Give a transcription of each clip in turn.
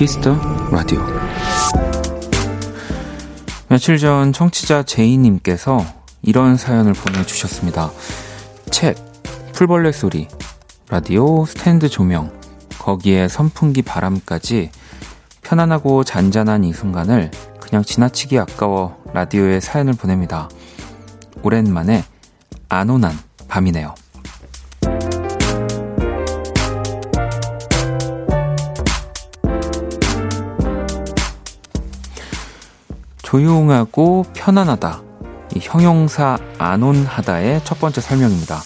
Kiss the Radio 며칠 전 청취자 제이님께서 이런 사연을 보내주셨습니다. 책, 풀벌레 소리, 라디오, 스탠드 조명, 거기에 선풍기 바람까지 편안하고 잔잔한 이 순간을 그냥 지나치기 아까워 라디오에 사연을 보냅니다. 오랜만에 안온한 밤이네요. 조용하고 편안하다. 이 형용사 안온하다의 첫 번째 설명입니다.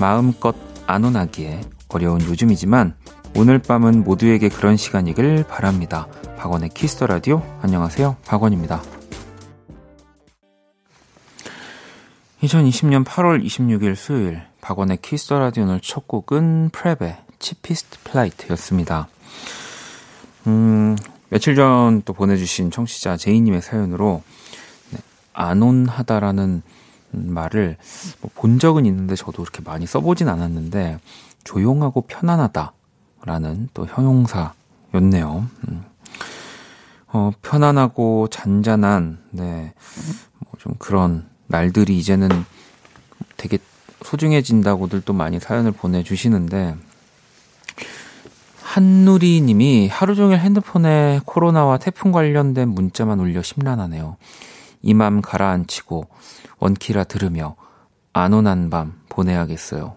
마음껏 안온하기에 어려운 요즘이지만 오늘 밤은 모두에게 그런 시간이길 바랍니다. 박원의 Kiss the Radio 안녕하세요. 박원입니다. 2020년 8월 26일 수요일 박원의 Kiss the Radio 오늘 첫 곡은 PREP의 Cheapest Flight였습니다. 음, 며칠 전 또 보내주신 청취자 제이님의 사연으로 네, 안온하다라는 말을 뭐 본 적은 있는데 저도 그렇게 많이 써보진 않았는데 조용하고 편안하다라는 또 형용사였네요. 음. 어, 편안하고 잔잔한 네, 뭐 좀 그런 날들이 이제는 되게 소중해진다고들 또 많이 사연을 보내주시는데 한누리 님이 하루 종일 핸드폰에 코로나와 태풍 관련된 문자만 울려 심란하네요. 이맘 가라앉히고 원키라 들으며 안온한 밤 보내야겠어요.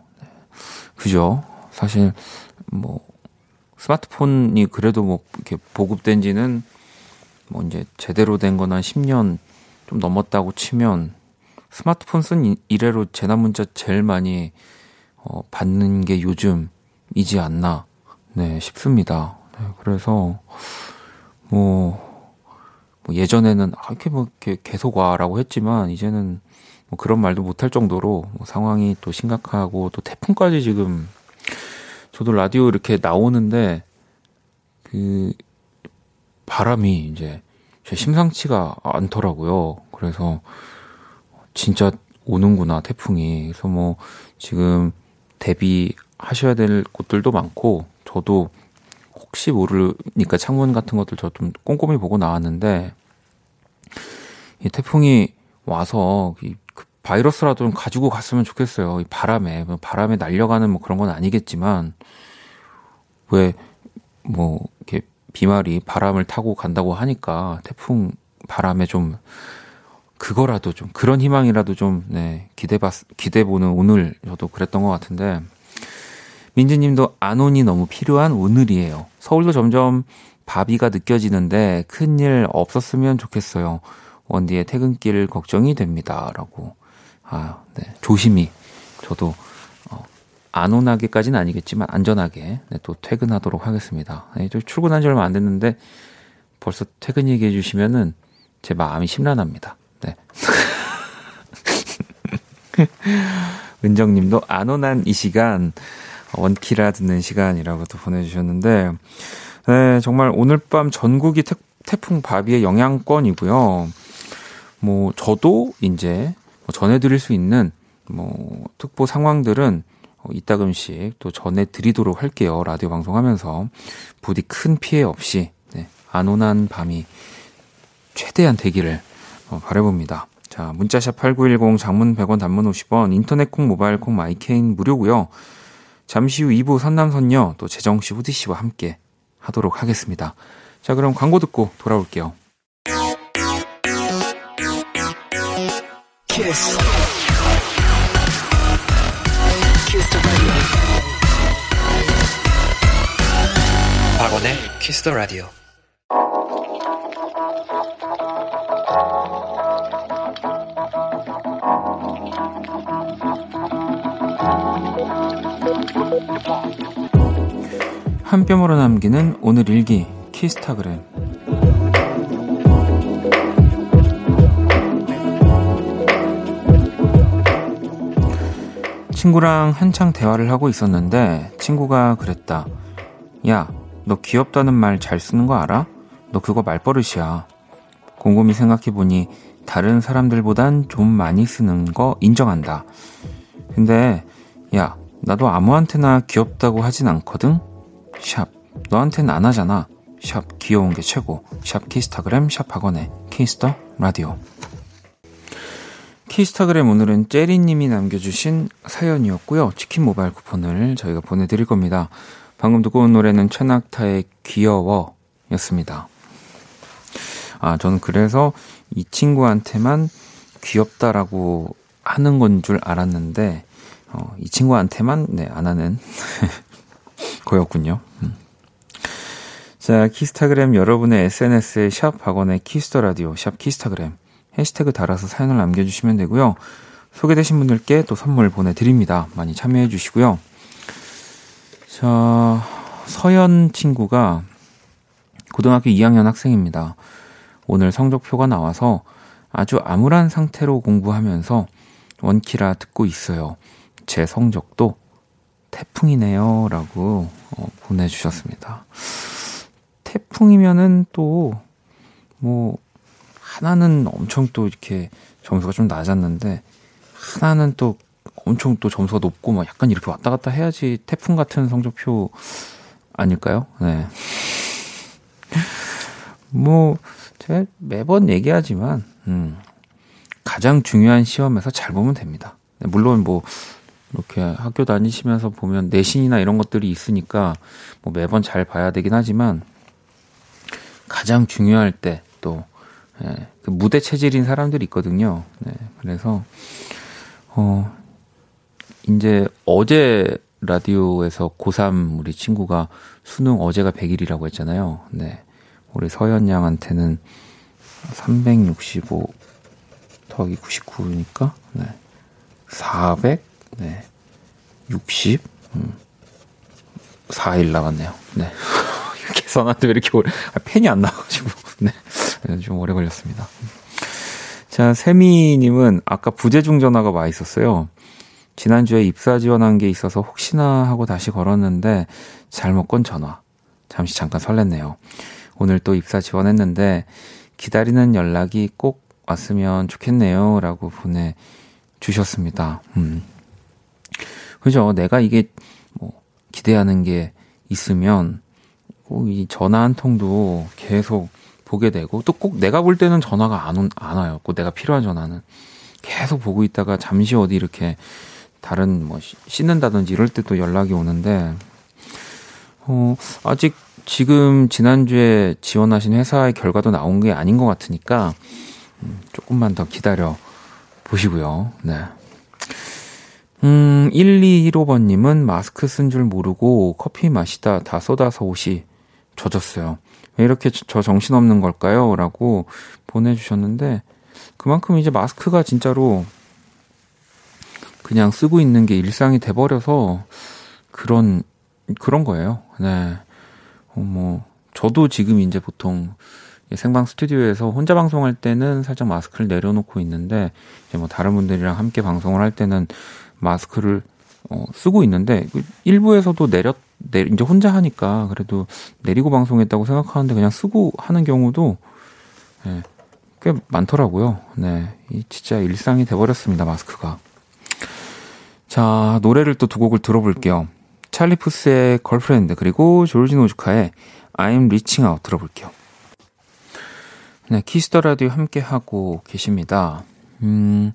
그죠? 사실 뭐 스마트폰이 그래도 뭐 이렇게 보급된 지는 뭐 이제 제대로 된 거나 10년 좀 넘었다고 치면 스마트폰 쓴 이래로 재난 문자 제일 많이 어, 받는 게 요즘이지 않나 네, 싶습니다. 네, 그래서, 뭐, 뭐 예전에는, 아, 이렇게 뭐, 이렇게 계속 와라고 했지만, 이제는 뭐 그런 말도 못할 정도로 뭐 상황이 또 심각하고, 또 태풍까지 지금, 저도 라디오 이렇게 나오는데, 그, 바람이 이제, 제 심상치가 않더라고요. 그래서, 진짜 오는구나, 태풍이. 그래서 뭐, 지금 대비하셔야 될 곳들도 많고, 저도 혹시 모르니까 창문 같은 것들 저 좀 꼼꼼히 보고 나왔는데 이 태풍이 와서 이그 바이러스라도 좀 가지고 갔으면 좋겠어요. 이 바람에 뭐 바람에 날려가는 뭐 그런 건 아니겠지만 왜 뭐 이렇게 비말이 바람을 타고 간다고 하니까 태풍 바람에 좀 그거라도 좀 그런 희망이라도 좀 네, 기대봤 기대보는 오늘 저도 그랬던 것 같은데 민지님도 안온이 너무 필요한 오늘이에요. 서울도 점점 바비가 느껴지는데 큰일 없었으면 좋겠어요. 원디의 퇴근길 걱정이 됩니다. 라고. 아, 네. 조심히. 저도, 어, 안온하게까지는 아니겠지만 안전하게 네, 또 퇴근하도록 하겠습니다. 네, 출근한 지 얼마 안 됐는데 벌써 퇴근 얘기해 주시면은 제 마음이 심란합니다. 네. 은정님도 안온한 이 시간 원키라 듣는 시간이라고 또 보내주셨는데, 네, 정말 오늘 밤 전국이 태, 태풍 바비의 영향권이고요. 뭐, 저도 이제 뭐 전해드릴 수 있는 뭐, 특보 상황들은 이따금씩 또 전해드리도록 할게요. 라디오 방송하면서. 부디 큰 피해 없이, 네, 안온한 밤이 최대한 되기를 어, 바라봅니다. 자, 문자샵 8910 장문 100원 단문 50원 인터넷 콩 모바일 콩 마이케이는 무료고요. 잠시 후 2부 선남선녀 또 재정씨 후디씨와 함께 하도록 하겠습니다. 자 그럼 광고 듣고 돌아올게요. 키스. 키스 박원의 키스 더 라디오. 한 뼘으로 남기는 오늘 일기 키스타그램 친구랑 한창 대화를 하고 있었는데 친구가 그랬다. 야, 너 귀엽다는 말 잘 쓰는 거 알아? 너 그거 말버릇이야. 곰곰이 생각해보니 다른 사람들보단 좀 많이 쓰는 거 인정한다. 근데, 야, 나도 아무한테나 귀엽다고 하진 않거든? 샵. 너한텐 안 하잖아. 샵. 귀여운 게 최고. 샵 키스타그램 샵 박원의 Kiss the Radio. 키스타그램 오늘은 째리님이 남겨주신 사연이었고요. 치킨 모바일 쿠폰을 저희가 보내드릴 겁니다. 방금 듣고 온 노래는 최낙타의 귀여워 였습니다. 아, 저는 그래서 이 친구한테만 귀엽다라고 하는 건 줄 알았는데, 어, 이 친구한테만, 네, 안 하는 거였군요. 음. 자, 키스타그램 여러분의 SNS에 샵 박원의 Kiss the Radio, 샵 키스타그램 해시태그 달아서 사연을 남겨주시면 되고요. 소개되신 분들께 또 선물 보내드립니다. 많이 참여해 주시고요. 자, 서연 친구가 고등학교 2학년 학생입니다. 오늘 성적표가 나와서 아주 암울한 상태로 공부하면서 원키라 듣고 있어요. 제 성적도 태풍이네요. 라고 어, 보내주셨습니다. 태풍이면은 또, 뭐, 하나는 엄청 또 이렇게 점수가 좀 낮았는데, 하나는 또 엄청 또 점수가 높고, 막 약간 이렇게 왔다 갔다 해야지 태풍 같은 성적표 아닐까요? 네. 뭐, 제가 매번 얘기하지만, 음, 가장 중요한 시험에서 잘 보면 됩니다. 네, 물론 뭐, 이렇게 학교 다니시면서 보면 내신이나 이런 것들이 있으니까 뭐 매번 잘 봐야 되긴 하지만 가장 중요할 때또 예, 그 무대 체질인 사람들이 있거든요. 네, 그래서 어 이제 어제 라디오에서 고3 우리 친구가 수능 어제가 100일이라고 했잖아요. 네. 우리 서현 양한테는 365 더하기 99니까 네. 400 네. 60 음. 4일 남았네요. 네. 계산하는데 왜 이렇게 오래 아, 펜이 안 나와가지고 네. 좀 오래 걸렸습니다. 자, 세미님은 아까 부재중 전화가 와 있었어요. 지난주에 입사 지원한 게 있어서 혹시나 하고 다시 걸었는데 잘못 건 전화. 잠시 잠깐 설렜네요. 오늘 또 입사 지원했는데 기다리는 연락이 꼭 왔으면 좋겠네요. 라고 보내주셨습니다. 음. 그죠. 내가 이게 뭐 기대하는 게 있으면 꼭이 전화 한 통도 계속 보게 되고 또 꼭 내가 볼 때는 전화가 안, 온, 안 와요. 꼭 내가 필요한 전화는 계속 보고 있다가 잠시 어디 이렇게 다른 뭐 씻는다든지 이럴 때 또 연락이 오는데 어 아직 지금 지난주에 지원하신 회사의 결과도 나온 게 아닌 것 같으니까 음, 조금만 더 기다려 보시고요. 네. 음, 1215번님은 마스크 쓴 줄 모르고 커피 마시다 다 쏟아서 옷이 젖었어요. 왜 이렇게 저 정신없는 걸까요? 라고 보내주셨는데, 그만큼 이제 마스크가 진짜로 그냥 쓰고 있는 게 일상이 돼버려서 그런, 그런 거예요. 네. 어, 뭐, 저도 지금 이제 보통 생방 스튜디오에서 혼자 방송할 때는 살짝 마스크를 내려놓고 있는데, 이제 뭐 다른 분들이랑 함께 방송을 할 때는 마스크를 어, 쓰고 있는데 그 일부에서도 내렸 내 이제 혼자 하니까 그래도 내리고 방송했다고 생각하는데 그냥 쓰고 하는 경우도 예, 꽤 많더라고요. 네, 이 진짜 일상이 돼버렸습니다 마스크가. 자 노래를 또 두 곡을 들어볼게요. 찰리 푸스의 Girlfriend 그리고 조지 노주카의 I'm Reaching Out 들어볼게요. 네, Kiss the Radio 함께 하고 계십니다. 음,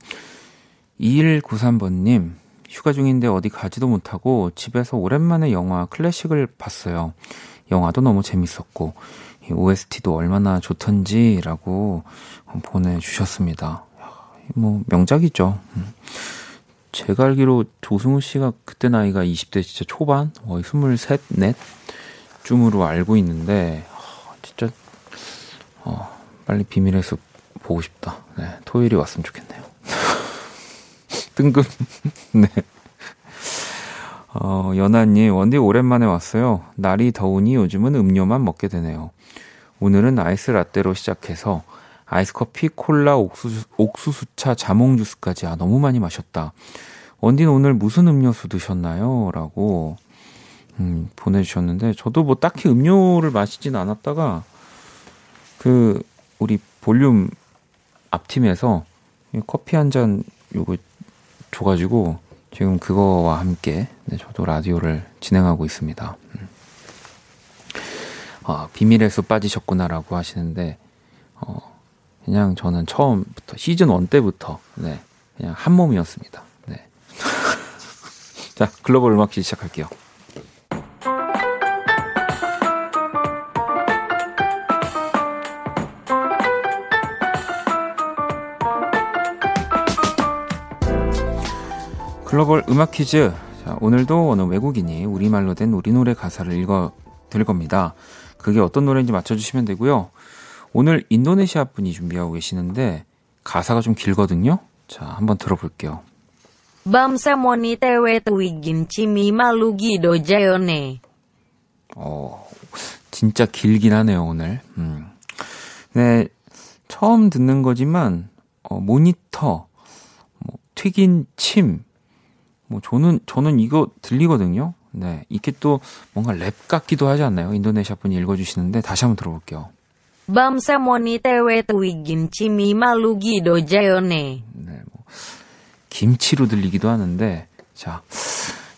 2193번님, 휴가 중인데 어디 가지도 못하고 집에서 오랜만에 영화 클래식을 봤어요. 영화도 너무 재밌었고, OST도 얼마나 좋던지라고 보내주셨습니다. 뭐, 명작이죠. 음. 제가 알기로 조승우 씨가 그때 나이가 20대 진짜 초반? 거의 23, 4? 쯤으로 알고 있는데, 진짜, 어, 빨리 비밀의 숲 보고 싶다. 네, 토요일이 왔으면 좋겠네요. 뜬금. 네. 어, 연하님, 원디 오랜만에 왔어요. 날이 더우니 요즘은 음료만 먹게 되네요. 오늘은 아이스 라떼로 시작해서 아이스 커피, 콜라, 옥수수, 옥수수차, 자몽 주스까지 아 너무 많이 마셨다. 원디는 오늘 무슨 음료수 드셨나요? 라고 음, 보내주셨는데 저도 뭐 딱히 음료를 마시진 않았다가 그 우리 볼륨 앞팀에서 커피 한 잔 요거 줘가지고 지금 그거와 함께 네, 저도 라디오를 진행하고 있습니다. 음. 아, 비밀의 숲 빠지셨구나라고 하시는데, 어, 그냥 저는 처음부터, 시즌 1 때부터, 네, 그냥 한 몸이었습니다. 네. 자, 글로벌 음악시 시작할게요. 글로벌 음악 퀴즈. 자, 오늘도 어느 외국인이 우리말로 된 우리 노래 가사를 읽어 드릴 겁니다. 그게 어떤 노래인지 맞춰주시면 되고요. 오늘 인도네시아 분이 준비하고 계시는데 가사가 좀 길거든요. 자, 한번 들어볼게요. Bangsa chimi malugi dojayo네. 어, 진짜 길긴 하네요, 오늘. 음. 네, 처음 듣는 거지만, 어, 모니터, 뭐, 튀긴 침, 뭐 저는 저는 이거 들리거든요. 네, 이게 또 뭔가 랩 같기도 하지 않나요? 인도네시아 분이 읽어주시는데 다시 한번 들어볼게요. Bangsa monitewe tuigim chimi malugi dojayo네. 네, 뭐 김치로 들리기도 하는데 자,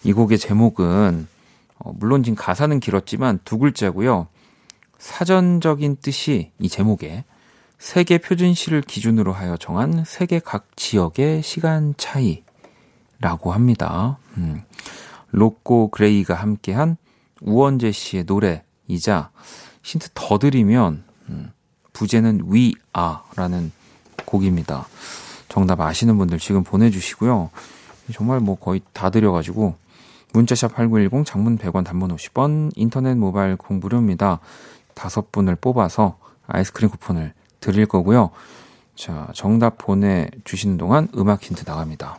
이 곡의 제목은 어, 물론 지금 가사는 길었지만 두 글자고요. 사전적인 뜻이 이 제목에 세계 표준시를 기준으로 하여 정한 세계 각 지역의 시간 차이 라고 합니다. 음, 로꼬 그레이가 함께한 우원재 씨의 노래이자 힌트 더 드리면 음, 부제는 We Are라는 곡입니다. 정답 아시는 분들 지금 보내주시고요. 정말 뭐 거의 다 드려가지고 문자샵 8910 장문 100원 단문 50원 인터넷 모바일 공 무료입니다. 다섯 분을 뽑아서 아이스크림 쿠폰을 드릴 거고요. 자 정답 보내주시는 동안 음악 힌트 나갑니다.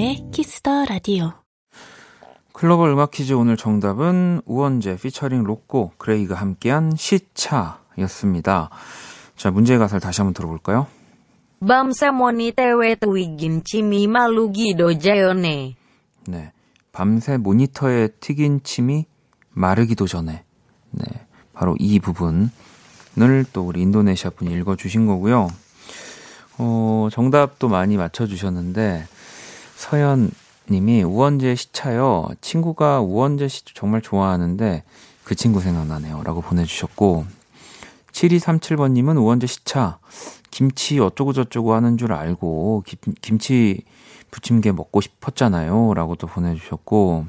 박원의 키스 더 라디오 글로벌 음악 퀴즈 오늘 정답은 우원재 피처링 로꼬 그레이가 함께한 시차였습니다. 자, 문제의 가사를 다시 한번 들어볼까요? 밤새 모니터에 튀긴 침이 마르기도 전에. 네. 네. 밤새 모니터에 튀긴 침이 마르기도 전에. 네. 바로 이 부분을 또 우리 인도네시아 분이 읽어주신 거고요. 어, 정답도 많이 맞춰주셨는데, 서현 님이 우원재 시차요. 친구가 우원재 씨 정말 좋아하는데 그 친구 생각나네요. 라고 보내주셨고 7237번 님은 우원재 시차 김치 어쩌고저쩌고 하는 줄 알고 김, 김치 부침개 먹고 싶었잖아요. 라고 또 보내주셨고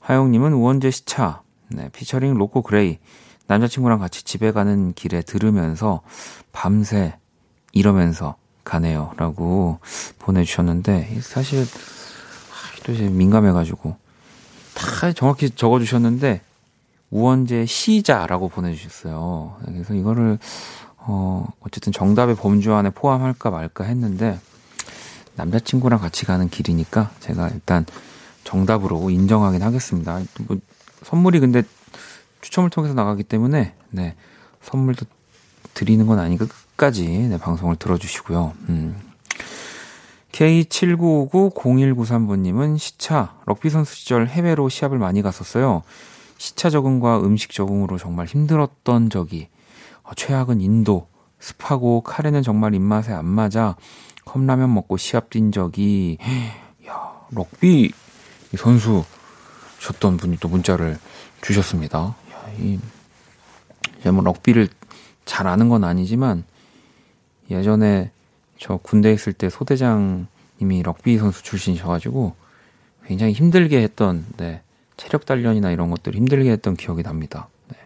하영 님은 우원재 시차 네, 피처링 로코 그레이 남자친구랑 같이 집에 가는 길에 들으면서 밤새 이러면서 가네요. 라고 보내주셨는데 사실 또 이제 민감해가지고 다 정확히 적어주셨는데 우원재 시자라고 보내주셨어요. 그래서 이거를 어 어쨌든 정답의 범주 안에 포함할까 말까 했는데 남자친구랑 같이 가는 길이니까 제가 일단 정답으로 인정하긴 하겠습니다. 뭐 선물이 근데 추첨을 통해서 나가기 때문에 네 선물도 드리는 건 아니까 끝까지 네, 방송을 들어주시고요. 음. K79590193번님은 시차, 럭비 선수 시절 해외로 시합을 많이 갔었어요. 시차 적응과 음식 적응으로 정말 힘들었던 적이, 어, 최악은 인도, 습하고 카레는 정말 입맛에 안 맞아 컵라면 먹고 시합 뛴 적이, 야, 럭비 선수 셨던 분이 또 문자를 주셨습니다. 야, 이, 제가 뭐 럭비를 잘 아는 건 아니지만, 예전에 저 군대 있을 때 소대장님이 럭비 선수 출신이셔가지고 굉장히 힘들게 했던 네, 체력 단련이나 이런 것들 힘들게 했던 기억이 납니다. 네.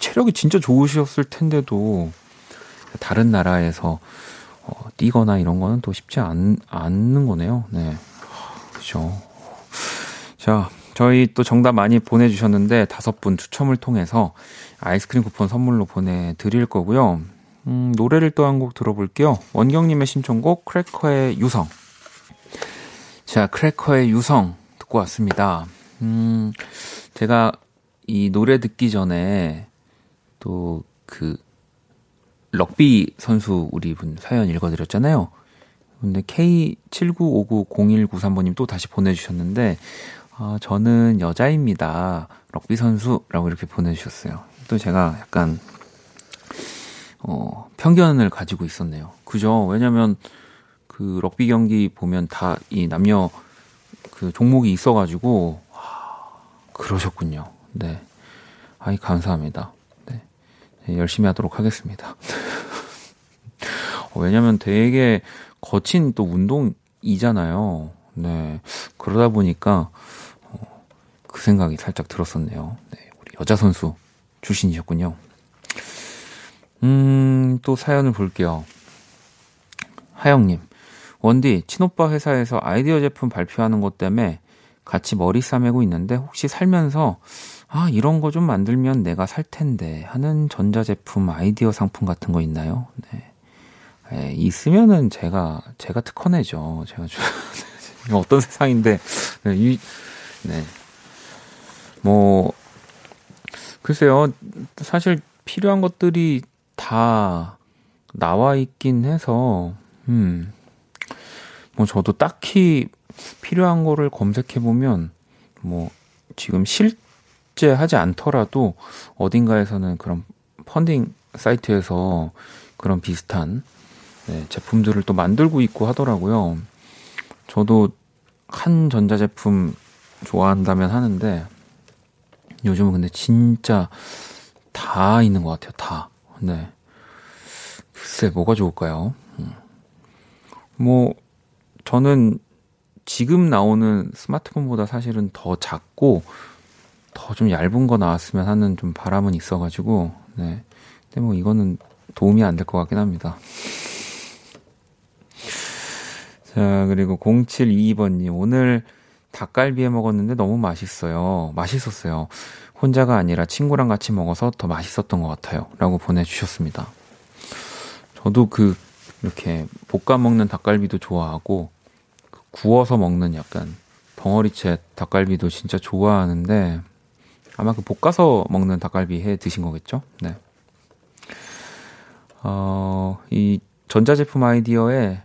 체력이 진짜 좋으셨을 텐데도 다른 나라에서 어, 뛰거나 이런 거는 또 쉽지 않, 않는 거네요. 네. 그죠. 자, 저희 또 정답 많이 보내주셨는데 다섯 분 추첨을 통해서 아이스크림 쿠폰 선물로 보내드릴 거고요. 음, 노래를 또 한 곡 들어볼게요. 원경님의 신청곡 크래커의 유성. 자, 크래커의 유성 듣고 왔습니다. 음, 제가 이 노래 듣기 전에 또 그 럭비 선수 우리 분 사연 읽어드렸잖아요. 근데 K79590193번님 또 다시 보내주셨는데, 아, 저는 여자입니다. 럭비 선수라고 이렇게 보내주셨어요. 또 제가 약간, 어, 편견을 가지고 있었네요. 그죠? 왜냐면, 그 럭비 경기 보면 다 이 남녀 그 종목이 있어가지고, 와, 그러셨군요. 네. 아이, 감사합니다. 네. 네 열심히 하도록 하겠습니다. 어, 왜냐면 되게 거친 또 운동이잖아요. 네. 그러다 보니까, 어, 그 생각이 살짝 들었었네요. 네. 우리 여자 선수 출신이셨군요. 음, 또 사연을 볼게요. 하영님, 원디, 친오빠 회사에서 아이디어 제품 발표하는 것 때문에 같이 머리 싸매고 있는데 혹시 살면서 아, 이런 거 좀 만들면 내가 살 텐데 하는 전자제품 아이디어 상품 같은 거 있나요? 네. 에, 예, 있으면은 제가, 제가 특허내죠. 제가 좀, 어떤 세상인데, 네, 이, 네. 뭐, 글쎄요. 사실 필요한 것들이 다 나와 있긴 해서, 음, 뭐 저도 딱히 필요한 거를 검색해 보면 뭐 지금 실제 하지 않더라도 어딘가에서는 그런 펀딩 사이트에서 그런 비슷한 네, 제품들을 또 만들고 있고 하더라고요. 저도 한 전자제품 좋아한다면 하는데 요즘은 근데 진짜 다 있는 것 같아요. 다. 네. 글쎄 뭐가 좋을까요? 음. 뭐 저는 지금 나오는 스마트폰보다 사실은 더 작고 더 좀 얇은 거 나왔으면 하는 좀 바람은 있어가지고 네. 근데 뭐 이거는 도움이 안 될 것 같긴 합니다. 자 그리고 0722번님 오늘 닭갈비에 먹었는데 너무 맛있어요. 맛있었어요. 혼자가 아니라 친구랑 같이 먹어서 더 맛있었던 것 같아요. 라고 보내주셨습니다. 저도 그 이렇게 볶아 먹는 닭갈비도 좋아하고 구워서 먹는 약간 덩어리채 닭갈비도 진짜 좋아하는데 아마 그 볶아서 먹는 닭갈비 해 드신 거겠죠? 네. 어, 이 전자제품 아이디어에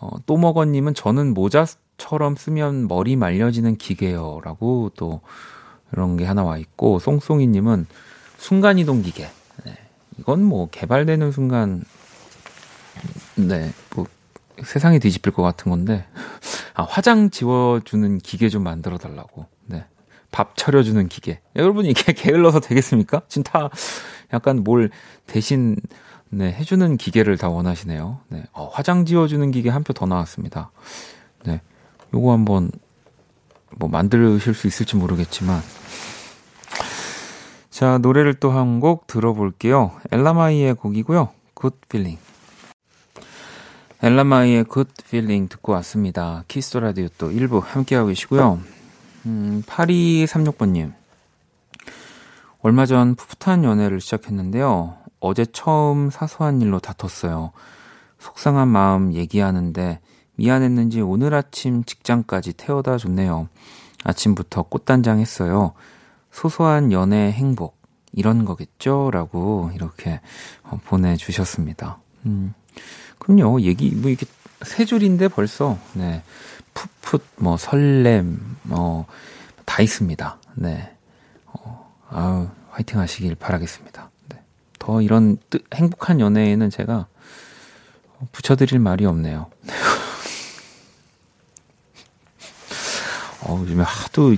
어, 또 먹어님은 저는 모자처럼 쓰면 머리 말려지는 기계요라고 또 이런 게 하나 와 있고 송송이님은 순간이동 기계. 네. 이건 뭐 개발되는 순간 네, 뭐 세상이 뒤집힐 것 같은 건데 아, 화장 지워주는 기계 좀 만들어 달라고. 네. 밥 차려주는 기계. 여러분 이게 게을러서 되겠습니까? 지금 다 약간 뭘 대신 네, 해주는 기계를 다 원하시네요. 네. 어, 화장 지워주는 기계 한 표 더 나왔습니다. 네. 요거 한번 뭐 만드실 수 있을지 모르겠지만 자, 노래를 또 한 곡 들어볼게요. 엘라마이의 곡이고요. Good Feeling. 엘라마이의 Good Feeling 듣고 왔습니다. 키스 라디오 또 1부 함께하고 계시고요. 음, 8236번님. 얼마 전 풋풋한 연애를 시작했는데요. 어제 처음 사소한 일로 다퉜어요. 속상한 마음 얘기하는데 미안했는지 오늘 아침 직장까지 태워다 줬네요. 아침부터 꽃단장 했어요. 소소한 연애 행복. 이런 거겠죠? 라고 이렇게 보내주셨습니다. 음. 그럼요. 얘기 뭐 이렇게 세 줄인데 벌써 네. 풋풋 뭐 설렘 뭐 다 있습니다. 네. 어, 아우 화이팅 하시길 바라겠습니다. 네. 더 이런 뜨, 행복한 연애에는 제가 붙여드릴 말이 없네요. 어, 요즘에 하도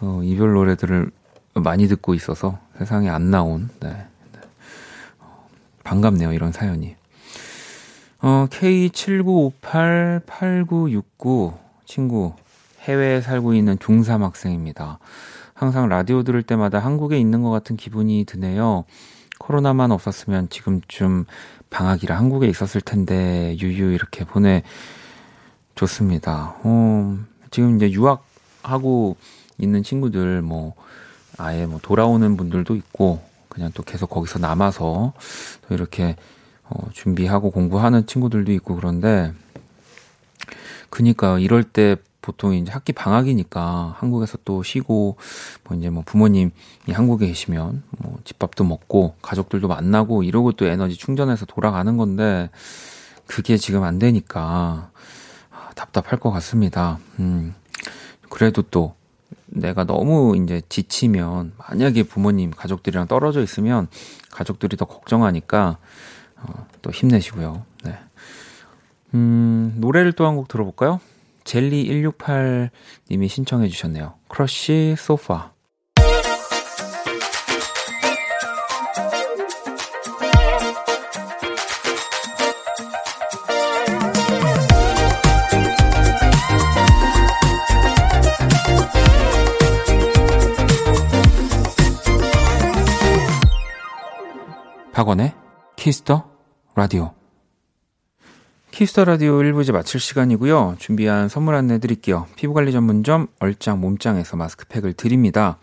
어, 이별 노래들을 많이 듣고 있어서 세상에 안 나온 네. 네. 어, 반갑네요 이런 사연이. 어, K79588969 친구 해외에 살고 있는 중3 학생입니다. 항상 라디오 들을 때마다 한국에 있는 것 같은 기분이 드네요. 코로나만 없었으면 지금쯤 방학이라 한국에 있었을 텐데 유유 이렇게 보내줬습니다. 어, 지금 이제 유학하고 있는 친구들 뭐 아예 뭐 돌아오는 분들도 있고 그냥 또 계속 거기서 남아서 또 이렇게 어, 준비하고 공부하는 친구들도 있고 그런데 그니까 이럴 때 보통 이제 학기 방학이니까 한국에서 또 쉬고 뭐 이제 뭐 부모님이 한국에 계시면 뭐 집밥도 먹고 가족들도 만나고 이러고 또 에너지 충전해서 돌아가는 건데 그게 지금 안 되니까 아, 답답할 것 같습니다. 음. 그래도 또 내가 너무 이제 지치면 만약에 부모님 가족들이랑 떨어져 있으면 가족들이 더 걱정하니까 어, 또 힘내시고요. 네. 음, 노래를 또 한 곡 들어볼까요? 젤리 168님이 신청해 주셨네요. 크러쉬 소파. 박원의 키스 더 라디오. 키스 더 라디오 1부 이제 마칠 시간이고요. 준비한 선물 안내 드릴게요. 피부관리 전문점 얼짱 몸짱에서 마스크팩을 드립니다.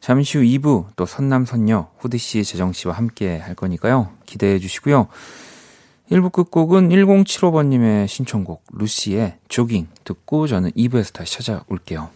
잠시 후 2부 또 선남선녀 후디씨 재정씨와 함께 할 거니까요. 기대해 주시고요. 1부 끝곡은 1075번님의 신청곡 루시의 조깅 듣고 저는 2부에서 다시 찾아올게요.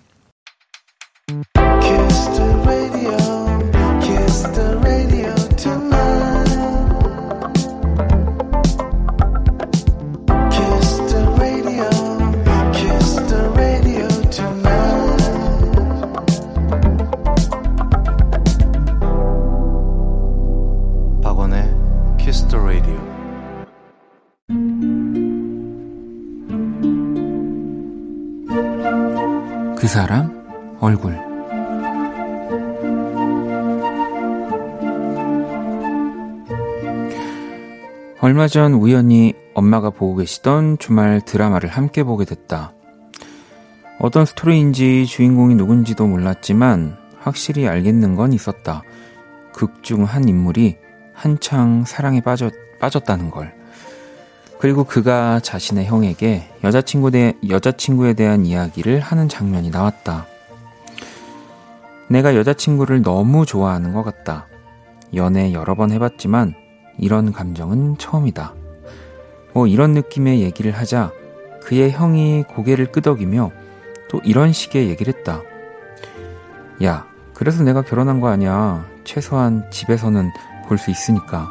사람 얼굴 얼마 전 우연히 엄마가 보고 계시던 주말 드라마를 함께 보게 됐다. 어떤 스토리인지 주인공이 누군지도 몰랐지만 확실히 알겠는 건 있었다. 극 중 한 인물이 한창 사랑에 빠졌, 빠졌다는 걸. 그리고 그가 자신의 형에게 여자친구 대, 여자친구에 대한 이야기를 하는 장면이 나왔다. 내가 여자친구를 너무 좋아하는 것 같다. 연애 여러 번 해봤지만 이런 감정은 처음이다. 뭐 이런 느낌의 얘기를 하자 그의 형이 고개를 끄덕이며 또 이런 식의 얘기를 했다. 야, 그래서 내가 결혼한 거 아니야. 최소한 집에서는 볼 수 있으니까.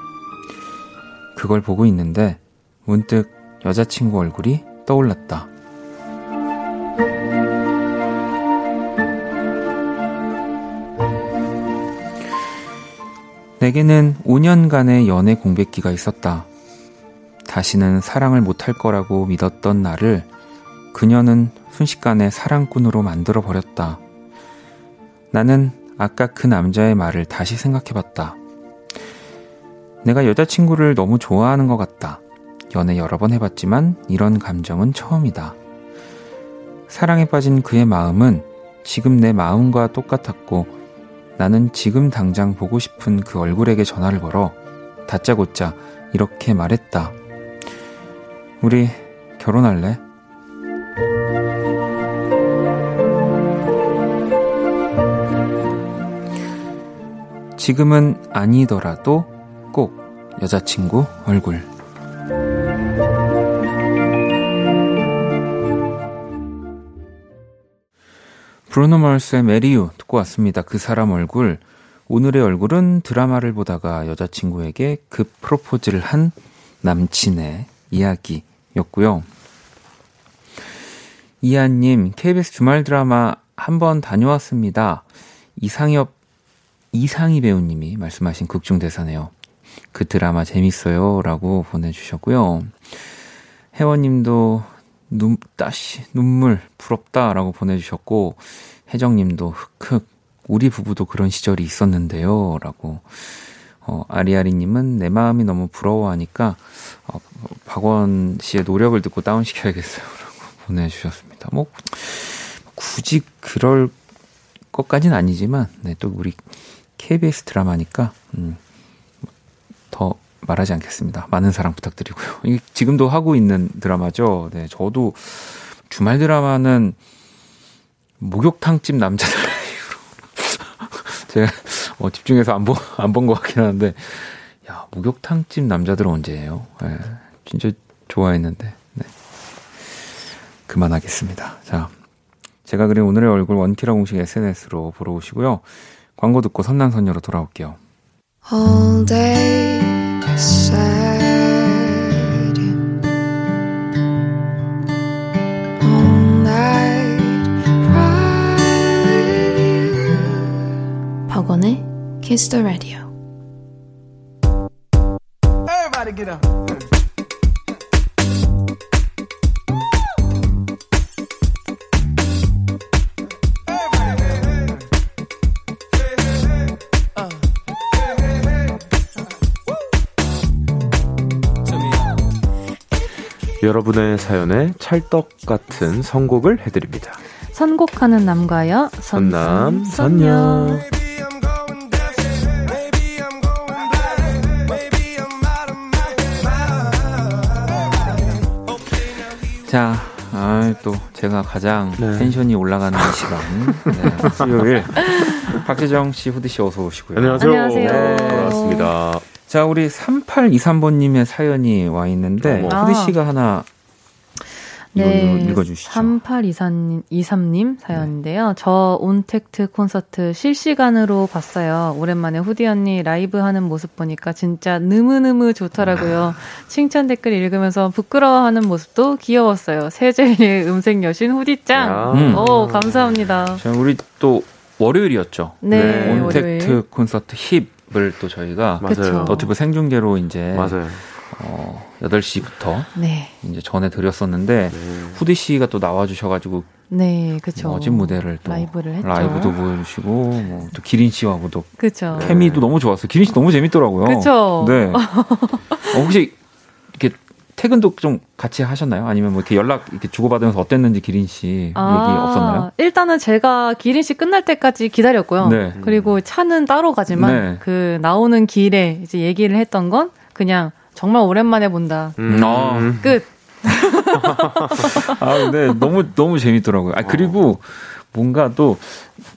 그걸 보고 있는데 문득 여자친구 얼굴이 떠올랐다. 내게는 5년간의 연애 공백기가 있었다. 다시는 사랑을 못할 거라고 믿었던 나를 그녀는 순식간에 사랑꾼으로 만들어 버렸다. 나는 아까 그 남자의 말을 다시 생각해 봤다. 내가 여자친구를 너무 좋아하는 것 같다. 연애 여러 번 해봤지만 이런 감정은 처음이다. 사랑에 빠진 그의 마음은 지금 내 마음과 똑같았고 나는 지금 당장 보고 싶은 그 얼굴에게 전화를 걸어 다짜고짜 이렇게 말했다. 우리 결혼할래? 지금은 아니더라도 꼭 여자친구 얼굴. 브루노 마스의 메리유 듣고 왔습니다. 그 사람 얼굴. 오늘의 얼굴은 드라마를 보다가 여자친구에게 급 프로포즈를 한 남친의 이야기였고요. 이한님, KBS 주말 드라마 한번 다녀왔습니다. 이상엽, 이상희 배우님이 말씀하신 극중 대사네요. 그 드라마 재밌어요. 라고 보내주셨고요. 혜원님도 눈, 따시, 눈물, 부럽다. 라고 보내주셨고, 혜정님도 흑흑, 우리 부부도 그런 시절이 있었는데요. 라고, 어, 아리아리님은 내 마음이 너무 부러워하니까, 어, 박원 씨의 노력을 듣고 다운시켜야겠어요. 라고 보내주셨습니다. 뭐, 굳이 그럴 것까진 아니지만, 네, 또 우리 KBS 드라마니까, 음, 더 말하지 않겠습니다. 많은 사랑 부탁드리고요. 지금도 하고 있는 드라마죠. 네, 저도 주말 드라마는 목욕탕집 남자들 제가 어, 집중해서 안 본, 안 본 것 같긴 한데, 야, 목욕탕집 남자들은 언제예요? 네, 진짜 좋아했는데, 네. 그만하겠습니다. 자, 제가 그린 오늘의 얼굴 원키라 공식 SNS로 보러 오시고요. 광고 듣고 선남선녀로 돌아올게요. All day beside All night cry with you 박원의 Kiss the Radio Everybody get up. 여러분의 사연에 찰떡 같은 선곡을 해드립니다. 선곡하는 남과여 선남 선녀. 자, 아, 또 제가 가장 네. 텐션이 올라가는 시간 네, 수요일 박재정 씨, 후디 씨 어서 오시고요. 안녕하세요. 안녕하세요. 네, 반갑습니다. 자, 우리 3823번님의 사연이 와 있는데, 어, 후디 씨가 하나 네, 읽어주시죠. 3823님 사연인데요. 네. 저 온택트 콘서트 실시간으로 봤어요. 오랜만에 후디 언니 라이브 하는 모습 보니까 진짜 느무느무 좋더라고요. 칭찬 댓글 읽으면서 부끄러워하는 모습도 귀여웠어요. 세젤리의 음색 여신 후디짱. 음. 오, 감사합니다. 자, 우리 또 월요일이었죠. 네. 네. 온택트 월요일. 콘서트 힙. 을또 저희가 맞아요. 너튜브 생중계로 이제 맞아요. 어 8시부터 네. 이제 전해 드렸었는데 네. 후디 씨가 또 나와 주셔 가지고 네, 그렇죠. 멋진 무대를 또 라이브를 했죠. 라이브도 보여주시고 뭐 또 기린 씨하고도 그렇죠. 케미도 너무 좋았어요. 기린 씨 너무 재밌더라고요. 그렇죠. 네. 어, 혹시 퇴근도 좀 같이 하셨나요? 아니면 뭐 이렇게 연락 이렇게 주고받으면서 어땠는지 기린 씨 아, 얘기 없었나요? 일단은 제가 기린 씨 끝날 때까지 기다렸고요. 네. 그리고 차는 따로 가지만 네. 그 나오는 길에 이제 얘기를 했던 건 그냥 정말 오랜만에 본다. 음. 아. 끝. 아, 근데 너무 너무 재밌더라고요. 아 그리고 뭔가 또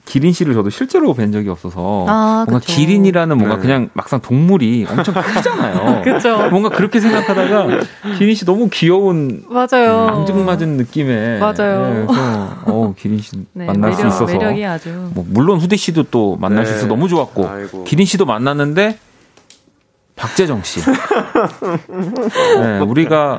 기린 씨를 저도 실제로 뵌 적이 없어서 아, 뭔가 그쵸. 기린이라는 뭔가 네. 그냥 막상 동물이 엄청 크잖아요. 그렇죠. 뭔가 그렇게 생각하다가 기린 씨 너무 귀여운 맞아요. 앙증맞은 느낌의 맞아요. 네, 그래서 어 기린 씨 네, 만날 매력, 수 있어서 매력이 아주 뭐 물론 후디 씨도 또 만날 수 네. 있어서 너무 좋았고 아이고. 기린 씨도 만났는데 박재정 씨. 네, 우리가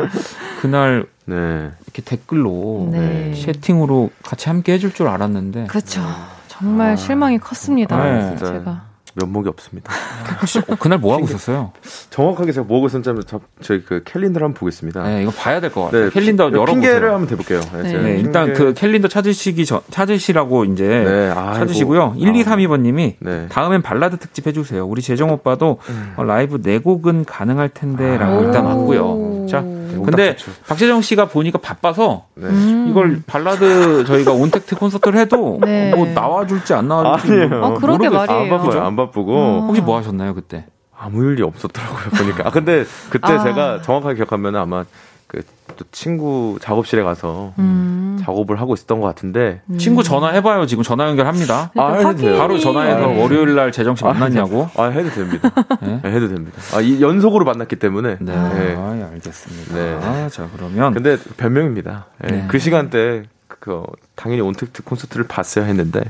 그날 네. 이렇게 댓글로 네. 채팅으로 같이 함께 해줄 줄 알았는데. 그렇죠. 정말 아, 실망이 컸습니다. 네. 제가. 면목이 없습니다. 혹시 어, 그날 뭐 하고 있었어요? 정확하게 제가 뭐 하고 있었는지 저, 저희 그 캘린더를 한번 보겠습니다. 네, 이거 봐야 될 것 같아요. 네, 캘린더 열어 핑계를 한번 대볼게요. 네, 네 일단 그 캘린더 찾으시기 전 찾으시라고 이제 네, 찾으시고요. 1232번님이 네. 다음엔 발라드 특집 해주세요. 우리 재정 오빠도 음. 어, 라이브 네 곡은 가능할 텐데라고 아. 일단 왔고요. 자. 근데 박재정 씨가 보니까 바빠서 네. 음. 이걸 발라드 저희가 온택트 콘서트를 해도 네. 뭐 나와줄지 안 나와줄지 아니에요. 아, 그러게 말이에요. 안 바쁘죠. 안 바쁘고 음. 혹시 뭐 하셨나요 그때? 아무 일이 없었더라고요 보니까. 아 근데 그때 아. 제가 정확하게 기억하면 아마 그 또 친구 작업실에 가서 음. 작업을 하고 있었던 것 같은데 음. 친구 전화해봐요 지금 전화 연결합니다. 아, 해도 돼요. 바로 전화해서 아, 월요일 날 재정 씨 만났냐고? 아, 해도 됩니다. 네? 네, 해도 됩니다. 아, 이 연속으로 만났기 때문에. 네, 네. 아, 예, 알겠습니다. 네. 아, 자 그러면 근데 변명입니다. 네. 네. 그 시간대 그 당연히 온택트 콘서트를 봤어야 했는데.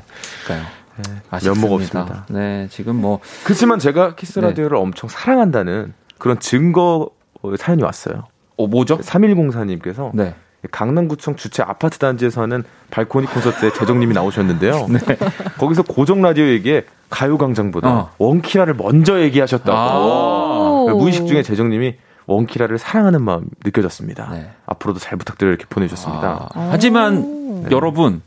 그러니까요. 네, 면목 없습니다. 네, 지금 뭐 그렇지만 제가 키스 라디오를 엄청 사랑한다는 그런 증거 사연이 왔어요. 어, 뭐죠? 3104님께서 네. 강남구청 주최 아파트 단지에서 하는 발코니 콘서트에 재정님이 나오셨는데요. 네. 거기서 고정 라디오에게 가요광장보다 어. 원키라를 먼저 얘기하셨다고. 아~ 무의식 중에 재정님이 원키라를 사랑하는 마음 느껴졌습니다. 네. 앞으로도 잘 부탁드려 이렇게 보내주셨습니다. 아~ 하지만 네. 여러분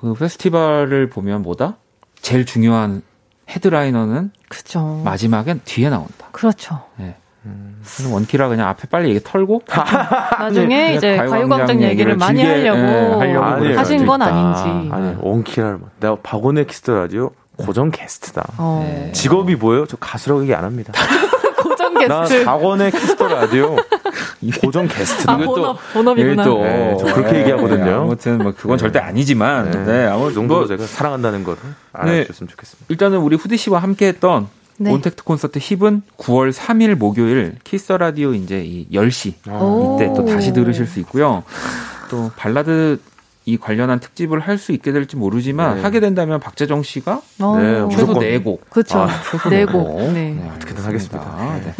그 페스티벌을 보면 뭐다? 제일 중요한 headliner는 그죠. 마지막엔 뒤에 나온다. 그렇죠. 네. 음, 원키라 그냥 앞에 빨리 얘기 털고 나중에 네, 이제 가요광장 얘기를 많이 하려고, 네, 하려고 아니, 하신 건 아닌지. 아니 원키라를 내가 박원의 키스 더 라디오 고정 게스트다. 어. 네. 직업이 뭐예요? 저 가수라고 얘기 안 합니다. 고정 게스트. 나 박원의 키스 더 라디오 고정 게스트. 아, 본업, 본업이구나. 또 네, 저 그렇게 얘기하거든요. 네, 아무튼 뭐 그건 절대 아니지만 네, 네 아무 정도 뭐, 제가 사랑한다는 거를 알아주셨으면 좋겠습니다. 일단은 우리 후디 씨와 함께했던 네. 온택트 콘서트 힙은 9월 3일 목요일 키스 라디오 이제 이 10시 이때 또 다시 들으실 수 있고요. 또 발라드 이 관련한 특집을 할 수 있게 될지 모르지만 네. 하게 된다면 박재정 씨가 어. 네, 최소 네 곡. 그렇죠. 아, 네 곡. 네. 네. 어떻게든 하겠습니다. 네.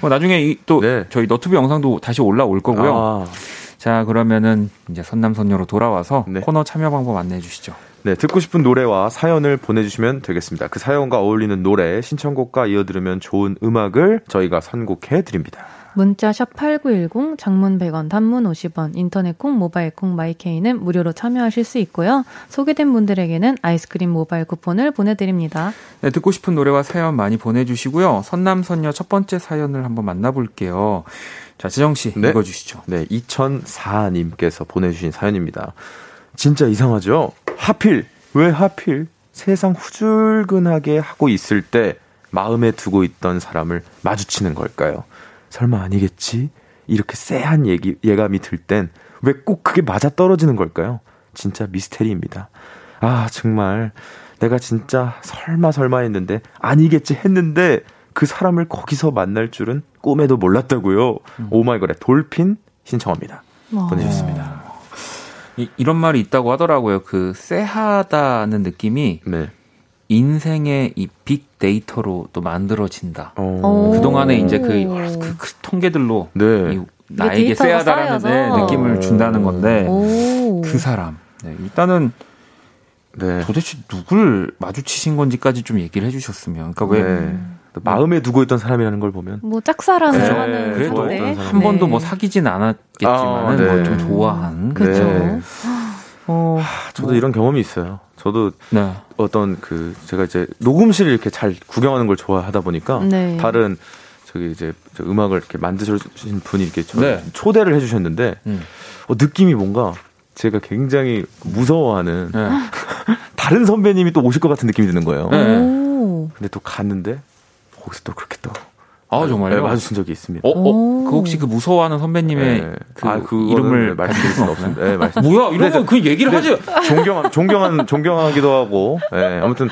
뭐 나중에 이, 또 네. 저희 너튜브 영상도 다시 올라올 거고요. 아. 자, 그러면은 이제 선남선녀로 돌아와서 네. 코너 참여 방법 안내해 주시죠. 네, 듣고 싶은 노래와 사연을 보내주시면 되겠습니다. 그 사연과 어울리는 노래, 신청곡과 이어들으면 좋은 음악을 저희가 선곡해 드립니다. 문자 샵 8910, 장문 100원, 단문 50원, 인터넷 콩, 모바일 콩, 마이케이는 무료로 참여하실 수 있고요. 소개된 분들에게는 아이스크림 모바일 쿠폰을 보내드립니다. 네, 듣고 싶은 노래와 사연 많이 보내주시고요. 선남선녀 첫 번째 사연을 한번 만나볼게요. 자, 지정씨, 네. 읽어주시죠. 네, 2004님께서 보내주신 사연입니다. 진짜 이상하죠? 하필, 왜 하필 세상 후줄근하게 하고 있을 때 마음에 두고 있던 사람을 마주치는 걸까요? 설마 아니겠지? 이렇게 쎄한 얘기, 예감이 들 땐 왜 꼭 그게 맞아 떨어지는 걸까요? 진짜 미스테리입니다. 아, 정말. 내가 진짜 설마 설마 했는데 아니겠지 했는데 그 사람을 거기서 만날 줄은 꿈에도 몰랐다고요. 음. 오마이걸의 돌핀 신청합니다. 와. 보내주셨습니다. 이, 이런 말이 있다고 하더라고요. 그 쎄하다는 느낌이 네. 인생의 이 빅데이터로 또 만들어진다. 오. 그동안에 이제 그, 그, 그 통계들로 네. 나에게 쎄하다라는 네, 느낌을 준다는 건데 오. 그 사람. 네, 일단은 네. 도대체 누굴 마주치신 건지까지 좀 얘기를 해주셨으면. 그러니까 왜 네. 마음에 두고 있던 사람이라는 걸 보면 뭐 짝사랑을 네. 하는 그래도 네. 한 번도 뭐 사귀진 않았겠지만 아, 네. 뭐좀 좋아한 그렇죠. 네. 어, 하, 저도 뭐. 이런 경험이 있어요. 저도 네. 어떤 그 제가 이제 녹음실을 이렇게 잘 구경하는 걸 좋아하다 보니까 네. 다른 저기 이제 음악을 이렇게 만드신 분이 이렇게 네. 초대를 해주셨는데 음. 어, 느낌이 뭔가 제가 굉장히 무서워하는 네. 다른 선배님이 또 오실 것 같은 느낌이 드는 거예요. 네. 근데 또 갔는데 거기서 또 그렇게 또 아, 정말요? 네, 마주친 적이 있습니다. 어, 어, 그 혹시 그 무서워하는 선배님의 네. 그, 아, 그 이름을 말씀드릴 수는 없습니다. 네, 말씀. 뭐야, 이런 거그 얘기를 하지. 존경한, 존경한, 존경하기도 하고, 네, 아무튼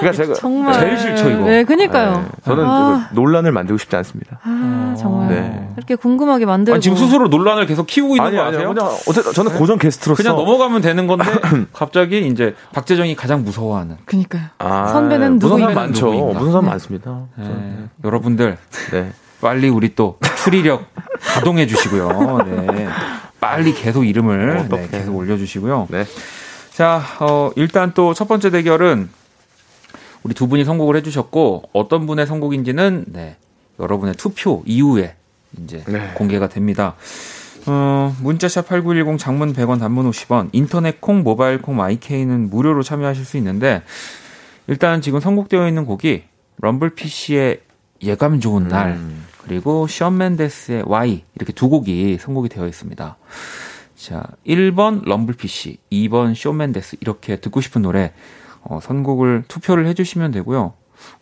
그러니까 제가 정말 제일 싫죠 이거. 네, 그니까요. 네, 저는 아. 논란을 만들고 싶지 않습니다. 아, 정말. 네. 이렇게 궁금하게 만들고. 아니, 지금 스스로 논란을 계속 키우고 있는 아니, 거 아세요? 그냥 어쨌든 저는 네. 고정 게스트로서 그냥 넘어가면 되는 건데 갑자기 이제 박재정이 가장 무서워하는. 그니까요. 아, 선배는 누구 무슨 사람 많죠. 무슨 사람 많습니다. 네. 여러분들. 네. 빨리 우리 또 추리력 가동해 주시고요. 네. 빨리 계속 이름을 네, 계속 올려 주시고요. 네. 자, 어, 일단 또 첫 번째 대결은 우리 두 분이 선곡을 해주셨고 어떤 분의 선곡인지는 네, 여러분의 투표 이후에 이제 네. 공개가 됩니다. 어, 문자샵 8910 장문 100원 단문 50원 인터넷 콩 모바일 콩 마이케이는 무료로 참여하실 수 있는데 일단 지금 선곡되어 있는 곡이 럼블 PC의 예감 좋은 날 음. 그리고 션 맨데스의 Y 이렇게 두 곡이 선곡이 되어 있습니다. 자, 1번 럼블 PC, 2번 쇼 맨데스 이렇게 듣고 싶은 노래 어, 선곡을 투표를 해주시면 되고요.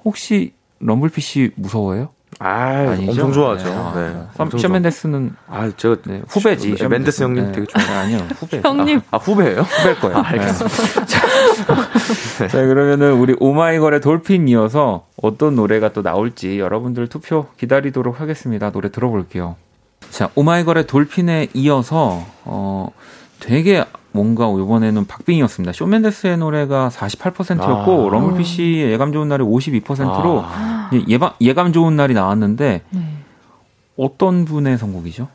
혹시 럼블피쉬 무서워요? 아, 아니죠? 엄청 좋아하죠. 네. 네. 엄청 샤멘데스는 아, 제가 네, 후배지. 네, 맨데스 형님 네. 되게 좋아해요. 아니요, 후배. 형님. 아, 아, 후배예요? 후배일 거예요. 아, 알겠습니다. 자, 자, 그러면은 우리 오마이걸의 돌핀 이어서 어떤 노래가 또 나올지 여러분들 투표 기다리도록 하겠습니다. 노래 들어볼게요. 자, 오마이걸의 돌핀에 이어서 어 되게 뭔가 이번에는 박빙이었습니다. 쇼맨데스의 노래가 48%였고 아. 럼블피 씨의 예감 좋은 날이 52%로 아. 예방, 예감 좋은 날이 나왔는데 네. 어떤 분의 선곡이죠?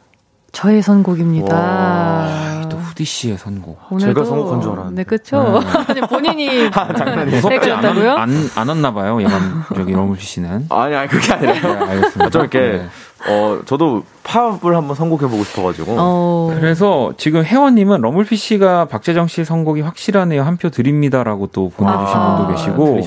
저의 선곡입니다. 와, 또 후디 씨의 선곡. 제가 선곡한 줄 알았는데. 네, 그쵸. 네. 본인이. 아, 장난이 무섭지 않았, 안, 안 왔나 봐요, 예감, 저기 럼블피 씨는. 아니, 아니, 그게 아니라. 네, 알겠습니다. 좀 이렇게. 네. 어, 저도 팝을 한번 선곡해보고 싶어가지고. 어... 그래서 지금 혜원님은 러물피 씨가 박재정 씨 선곡이 확실하네요. 한 표 드립니다라고 또 보내주신 아, 분도 계시고.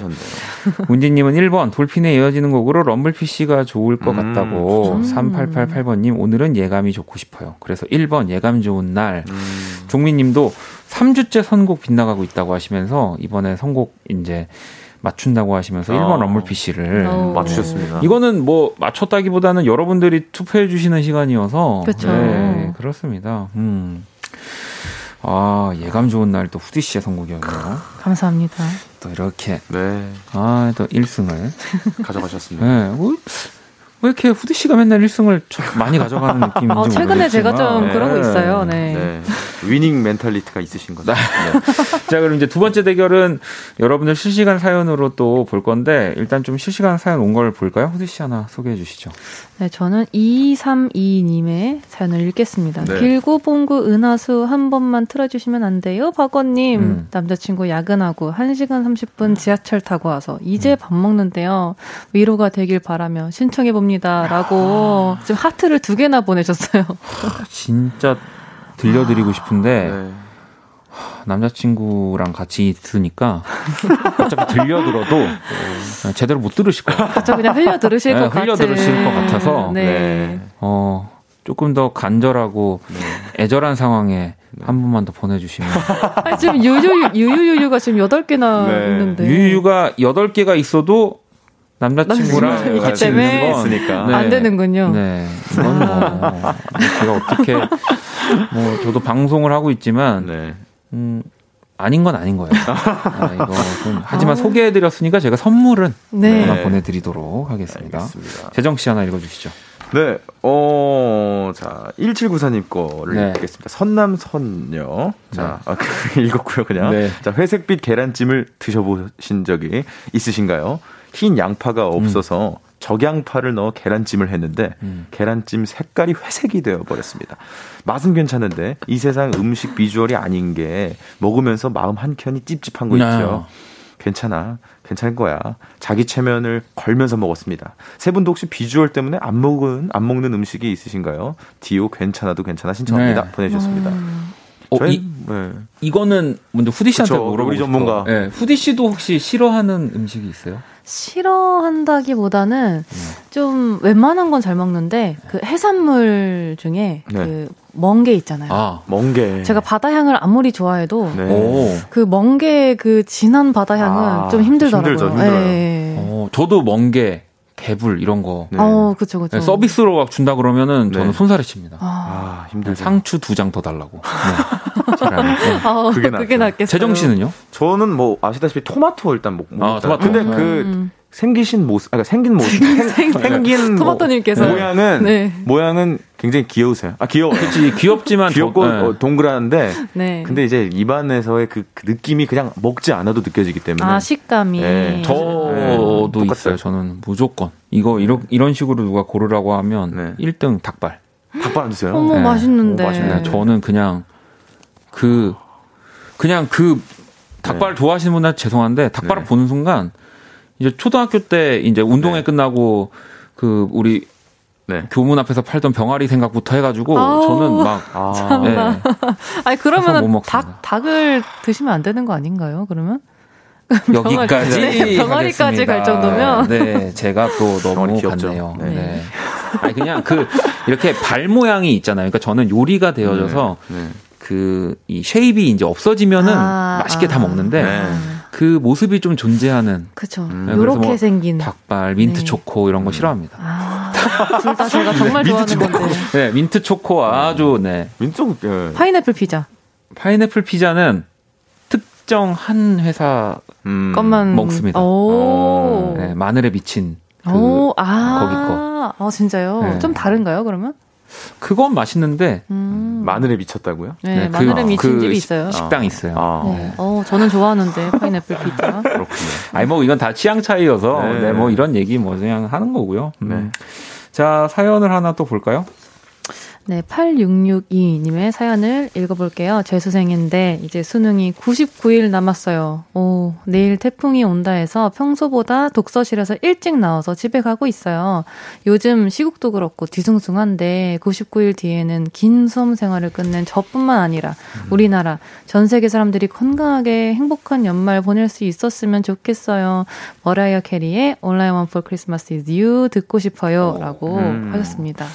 문진님은 1번 돌핀에 이어지는 곡으로 럼블피 씨가 좋을 것 음, 같다고. 3888번님 오늘은 예감이 좋고 싶어요. 그래서 1번 예감 좋은 날. 음. 종민님도 3주째 선곡 빗나가고 있다고 하시면서 이번에 선곡 이제 맞춘다고 하시면서 어. 1번 럼블 PC를 어. 맞추셨습니다. 이거는 뭐 맞췄다기보다는 여러분들이 투표해 주시는 시간이어서 그렇죠. 네, 그렇습니다. 음. 아, 예감 좋은 날 또 후디 씨의 선곡이었네요. 감사합니다. 또 이렇게 네. 아, 또 1승을 가져가셨습니다. 네. 뭐, 왜 이렇게 후디 씨가 맨날 1승을 많이 가져가는 느낌인지 어, 최근에 모르겠지만. 제가 좀 네. 그러고 있어요. 네. 네. winning mentality가 있으신 거죠. 네. 자, 그럼 이제 두 번째 대결은 여러분들 실시간 사연으로 또 볼 건데 일단 좀 실시간 사연 온 걸 볼까요? 후디 씨 하나 소개해 주시죠. 네, 저는 2232님의 사연을 읽겠습니다. 네. 길구봉구 은하수 한 번만 틀어주시면 안 돼요? 박원님, 음. 남자친구 야근하고 1시간 30분 지하철 타고 와서 이제 음. 밥 먹는데요. 위로가 되길 바라며 신청해 봅니다. 라고 지금 하트를 두 개나 보내셨어요. 진짜 들려드리고 싶은데, 네. 남자친구랑 같이 있으니까 어차피 들려들어도 어, 제대로 못 들으실 것 같아요. 그렇죠. 그냥 흘려 들으실 네, 것 흘려 같은. 들으실 것 같아서 네. 네. 어, 조금 더 간절하고 네. 애절한 상황에 한 분만 더 보내주시면. 아, 지금 유유, 유유유유가 지금 8개나 네. 있는데. 유유가 8개가 있어도 남자친구랑 같이 있는 건 있으니까. 네. 안 되는군요. 네. 이건 뭐, 제가 어떻게, 뭐, 저도 방송을 하고 있지만, 네. 음, 아닌 건 아닌 거예요. 아, 이거 좀, 하지만 아. 소개해드렸으니까 제가 선물은 네. 하나 보내드리도록 하겠습니다. 알겠습니다. 재정 씨 하나 읽어주시죠. 네, 어, 자, 1794님 거를 네. 읽겠습니다. 선남선녀. 자, 네. 아, 그, 읽었고요, 그냥. 네. 자, 회색빛 계란찜을 드셔보신 적이 있으신가요? 흰 양파가 없어서 음. 적양파를 넣어 계란찜을 했는데 음. 계란찜 색깔이 회색이 되어 버렸습니다. 맛은 괜찮은데 이 세상 음식 비주얼이 아닌 게 먹으면서 마음 한 켠이 찝찝한 거 있죠. 괜찮아. 괜찮을 거야. 자기 체면을 걸면서 먹었습니다. 세 분도 혹시 비주얼 때문에 안 먹은 안 먹는 음식이 있으신가요? 디오 괜찮아도 괜찮아 신청합니다. 네. 보내주셨습니다. 음. 어, 이, 네. 이거는 먼저 후디 씨한테 물어보고 우리 전문가. 네. 후디 씨도 혹시 싫어하는 음식이 있어요? 싫어한다기보다는 네. 좀 웬만한 건 잘 먹는데 그 해산물 중에 네. 그 멍게 있잖아요. 아, 멍게. 제가 바다 향을 아무리 좋아해도 네. 그 멍게 그 진한 바다 향은 아, 좀 힘들더라고요. 힘들죠, 힘들어요. 네. 어, 저도 멍게 개불 이런 거. 네. 어, 그쵸, 그쵸. 네, 서비스로 막 준다 그러면은 저는 네. 손살에 칩니다. 아, 아 힘들죠. 상추 두 장 더 달라고. 네. 아, 그게, 그게 낫겠어요. 재정 씨는요? 저는 뭐 아시다시피 토마토 일단 먹. 아, 토마토. 근데 그 음. 생기신 모습, 아, 생긴 모습, 생, 생긴 뭐 토마토님께서 모양은 네. 모양은 굉장히 귀여우세요. 아 귀여워. 그렇지 귀엽지만 귀엽고 저, 네. 어, 동그란데. 네. 근데 이제 입안에서의 그, 그, 느낌이 그냥 먹지 않아도 느껴지기 때문에. 아 식감이. 네. 저도 네. 있어요. 저는 무조건 이거 이런 이런 식으로 누가 고르라고 하면 1등 닭발. 닭발 안 드세요? 어머 맛있는데. 오, 맛있네. 저는 그냥 그 그냥 그 닭발 좋아하시는 분한테 죄송한데 닭발을 보는 순간. 이제 초등학교 때 이제 운동회 네. 끝나고 그 우리 네. 교문 앞에서 팔던 병아리 생각부터 해가지고 아우, 저는 막 아, 네. 아니 그러면 닭 닭을 드시면 안 되는 거 아닌가요? 그러면 여기까지 네, 병아리까지 갈 정도면 네 제가 또 너무 봤네요. 네. 네. 아니 그냥 그 이렇게 발 모양이 있잖아요. 그러니까 저는 요리가 되어져서 네. 네. 그 shape이 이제 없어지면은 아, 맛있게 아, 다 먹는데. 네. 그 모습이 좀 존재하는. 음. 네, 요렇게 뭐 생긴. 닭발, 민트 네. 초코 이런 거 싫어합니다. 아, 둘다 제가 정말 네, 좋아하는 건데. 네, 민트 초코 아주, 네. 민트 초코, 네. 파인애플 피자. 파인애플 피자는 특정 한 회사 음, 것만 먹습니다. 오. 네, 마늘에 미친 그 오, 아, 거기 거. 아, 진짜요? 네. 좀 다른가요, 그러면? 그건 맛있는데 음. 마늘에 미쳤다고요? 네, 네 마늘에 그, 미친 그 집이 있어요. 식당 있어요. 아. 네. 어, 저는 좋아하는데 파인애플 피자. 그렇군요. 아니 뭐 이건 다 취향 차이여서 네. 네, 뭐 이런 얘기 뭐 그냥 하는 거고요. 음. 네. 자 사연을 하나 또 볼까요? 네, 8662님의 사연을 읽어볼게요. 재수생인데 이제 수능이 99일 남았어요. 오, 내일 태풍이 온다 해서 평소보다 독서실에서 일찍 나와서 집에 가고 있어요. 요즘 시국도 그렇고 뒤숭숭한데 99일 뒤에는 긴 수험 생활을 끝낸 저뿐만 아니라 우리나라 전 세계 사람들이 건강하게 행복한 연말 보낼 수 있었으면 좋겠어요. 머라이어 캐리의 All I Want for Christmas is You 듣고 싶어요. 라고 음. 하셨습니다.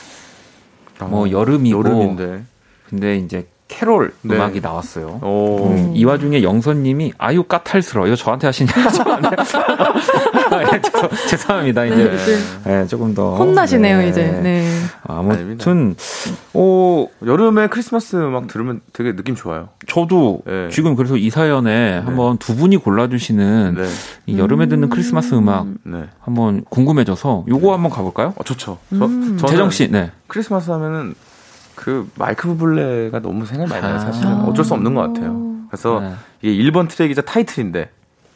뭐 어, 여름이고 여름인데. 근데 이제 캐롤 네. 음악이 나왔어요. 음, 이 와중에 영선님이 아유 까탈스러 이거 저한테 하시냐? 네, 죄송합니다. 이제 네, 조금 더 혼나시네요 네. 이제. 네. 아무튼 오 여름에 크리스마스 음악 들으면 되게 느낌 좋아요. 저도 네. 지금 그래서 이 사연에 네. 한번 두 분이 골라주시는 이 여름에 듣는 크리스마스 음악 한번 궁금해져서 요거 한번 가볼까요? 어, 좋죠. 음. 저, 재정 씨, 네. 크리스마스 하면은 그 마이크 부블레가 너무 생각이 많이 나요. 사실은 아~ 어쩔 수 없는 것 같아요. 그래서 네. 이게 1번 트랙이자 타이틀인데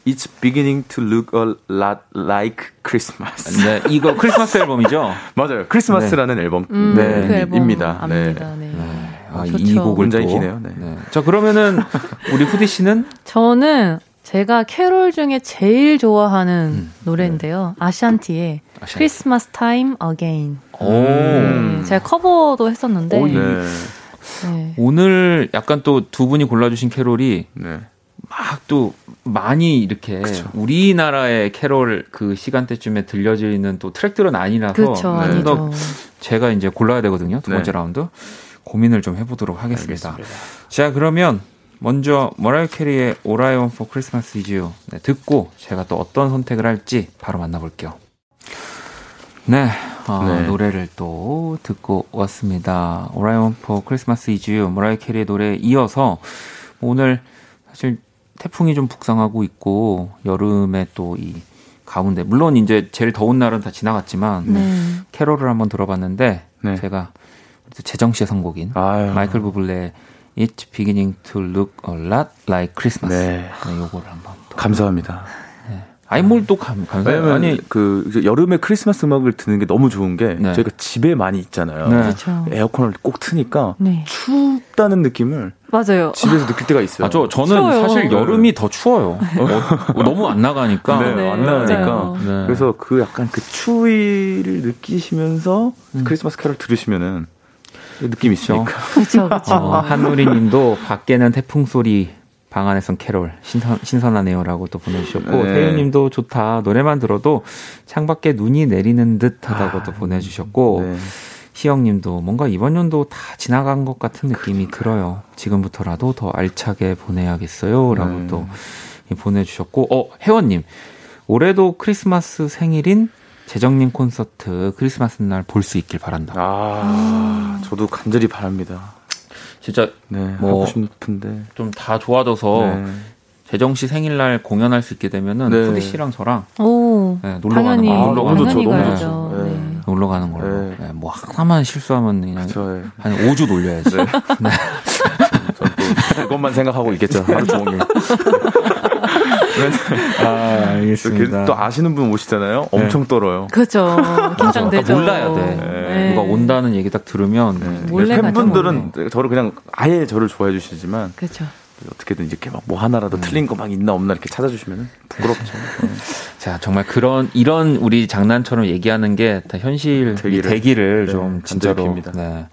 It's beginning to look a lot like Christmas. 네, 이거 크리스마스 앨범이죠? 맞아요. 크리스마스라는 네. 앨범 음, 네, 그 앨범입니다. 네. 네. 네. 아, 이 곡을 굉장히 기네요. 네. 네. 자, 그러면은 우리 후디 씨는 저는 제가 캐롤 중에 제일 좋아하는 음, 노래인데요. 네. 아샨티의 아샨티. Christmas Time Again. 오. 네, 제가 커버도 했었는데. 오, 네. 네. 오늘 약간 또 두 분이 골라주신 캐롤이 네. 막또 많이 이렇게 그쵸. 우리나라의 캐롤 그 시간대쯤에 들려지는 또 트랙들은 아니라서 그쵸, 네. 더 제가 이제 골라야 되거든요. 두 번째 네. 라운드 고민을 좀 해보도록 하겠습니다. 알겠습니다. 자 그러면 먼저 머라이 캐리의 All I Want for Christmas Is You 네, 듣고 제가 또 어떤 선택을 할지 바로 만나볼게요. 네, 어, 네. 노래를 또 듣고 왔습니다. All I Want for Christmas Is You 머라이 캐리의 노래에 이어서 오늘 사실 태풍이 좀 북상하고 있고 여름에 또 이 가운데 물론 이제 제일 더운 날은 다 지나갔지만 네. 캐롤을 한번 들어봤는데 네. 제가 재정 씨의 선곡인 아유. 마이클 부블레 It's beginning to look a lot like Christmas. 네. 네 요거를 한번 감사합니다. 아니 뭘또 감사해요. 아니 그 여름에 크리스마스 음악을 듣는 게 너무 좋은 게 네. 저희가 집에 많이 있잖아요. 네. 그렇죠. 에어컨을 꼭 트니까 네. 춥다는 느낌을 맞아요. 집에서 느낄 때가 있어요. 아, 저 저는 추워요. 사실 여름이 더 추워요. 어, 너무 안 나가니까. 네, 네안 나가니까. 네. 그래서 그 약간 그 추위를 느끼시면서 음. 크리스마스 캐럴 들으시면은 느낌 있으니까. 그렇죠, 그렇죠. 어, 한우리님도 밖에는 태풍 소리 방 안에선 캐롤 신선, 신선하네요라고 또 보내주셨고 네. 태유님도 좋다 노래만 들어도 창밖에 눈이 내리는 듯하다고 아, 또 보내주셨고 네. 희영님도 뭔가 이번 연도 다 지나간 것 같은 느낌이 그러니까요. 들어요. 지금부터라도 더 알차게 보내야겠어요라고 네. 또 보내주셨고 어 혜원님 올해도 크리스마스 생일인 재정님 콘서트 크리스마스 날 볼 수 있길 바란다. 아, 음. 저도 간절히 바랍니다. 진짜 네, 뭐 하고 싶은데 좀 다 좋아져서 네. 재정 씨 생일날 공연할 수 있게 되면은 네. 푸디 씨랑 저랑 오, 네, 놀러 당연히, 가는 거. 놀러 가는 거. 너무 좋죠. 네. 네. 놀러 가는 걸로. 네. 네. 뭐 하나만 실수하면 그냥 그쵸, 한 5주 놀려야지. 네. 네. 그것만 생각하고 있겠죠. 하루 종일. 아, 알겠습니다. 또 아시는 분 오시잖아요. 엄청 네. 떨어요. 그렇죠. 긴장되죠. 몰라야 돼. 네. 누가 온다는 얘기 딱 들으면 네. 몰래 팬분들은 몰래. 저를 그냥 아예 저를 좋아해 주시지만 그렇죠. 어떻게든 이렇게 막 뭐 하나라도 음. 틀린 거 막 있나 없나 이렇게 찾아주시면 부끄럽죠. 네. 자 정말 그런 이런 우리 장난처럼 얘기하는 게 다 현실 되기를, 되기를 네, 좀 진짜로. 네.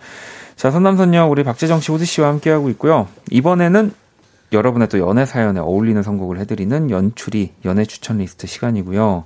자 선남선녀 우리 박재정 씨, 후디 씨와 함께하고 있고요. 이번에는 여러분의 또 연애 사연에 어울리는 선곡을 해드리는 연추리 연애 추천 리스트 시간이고요.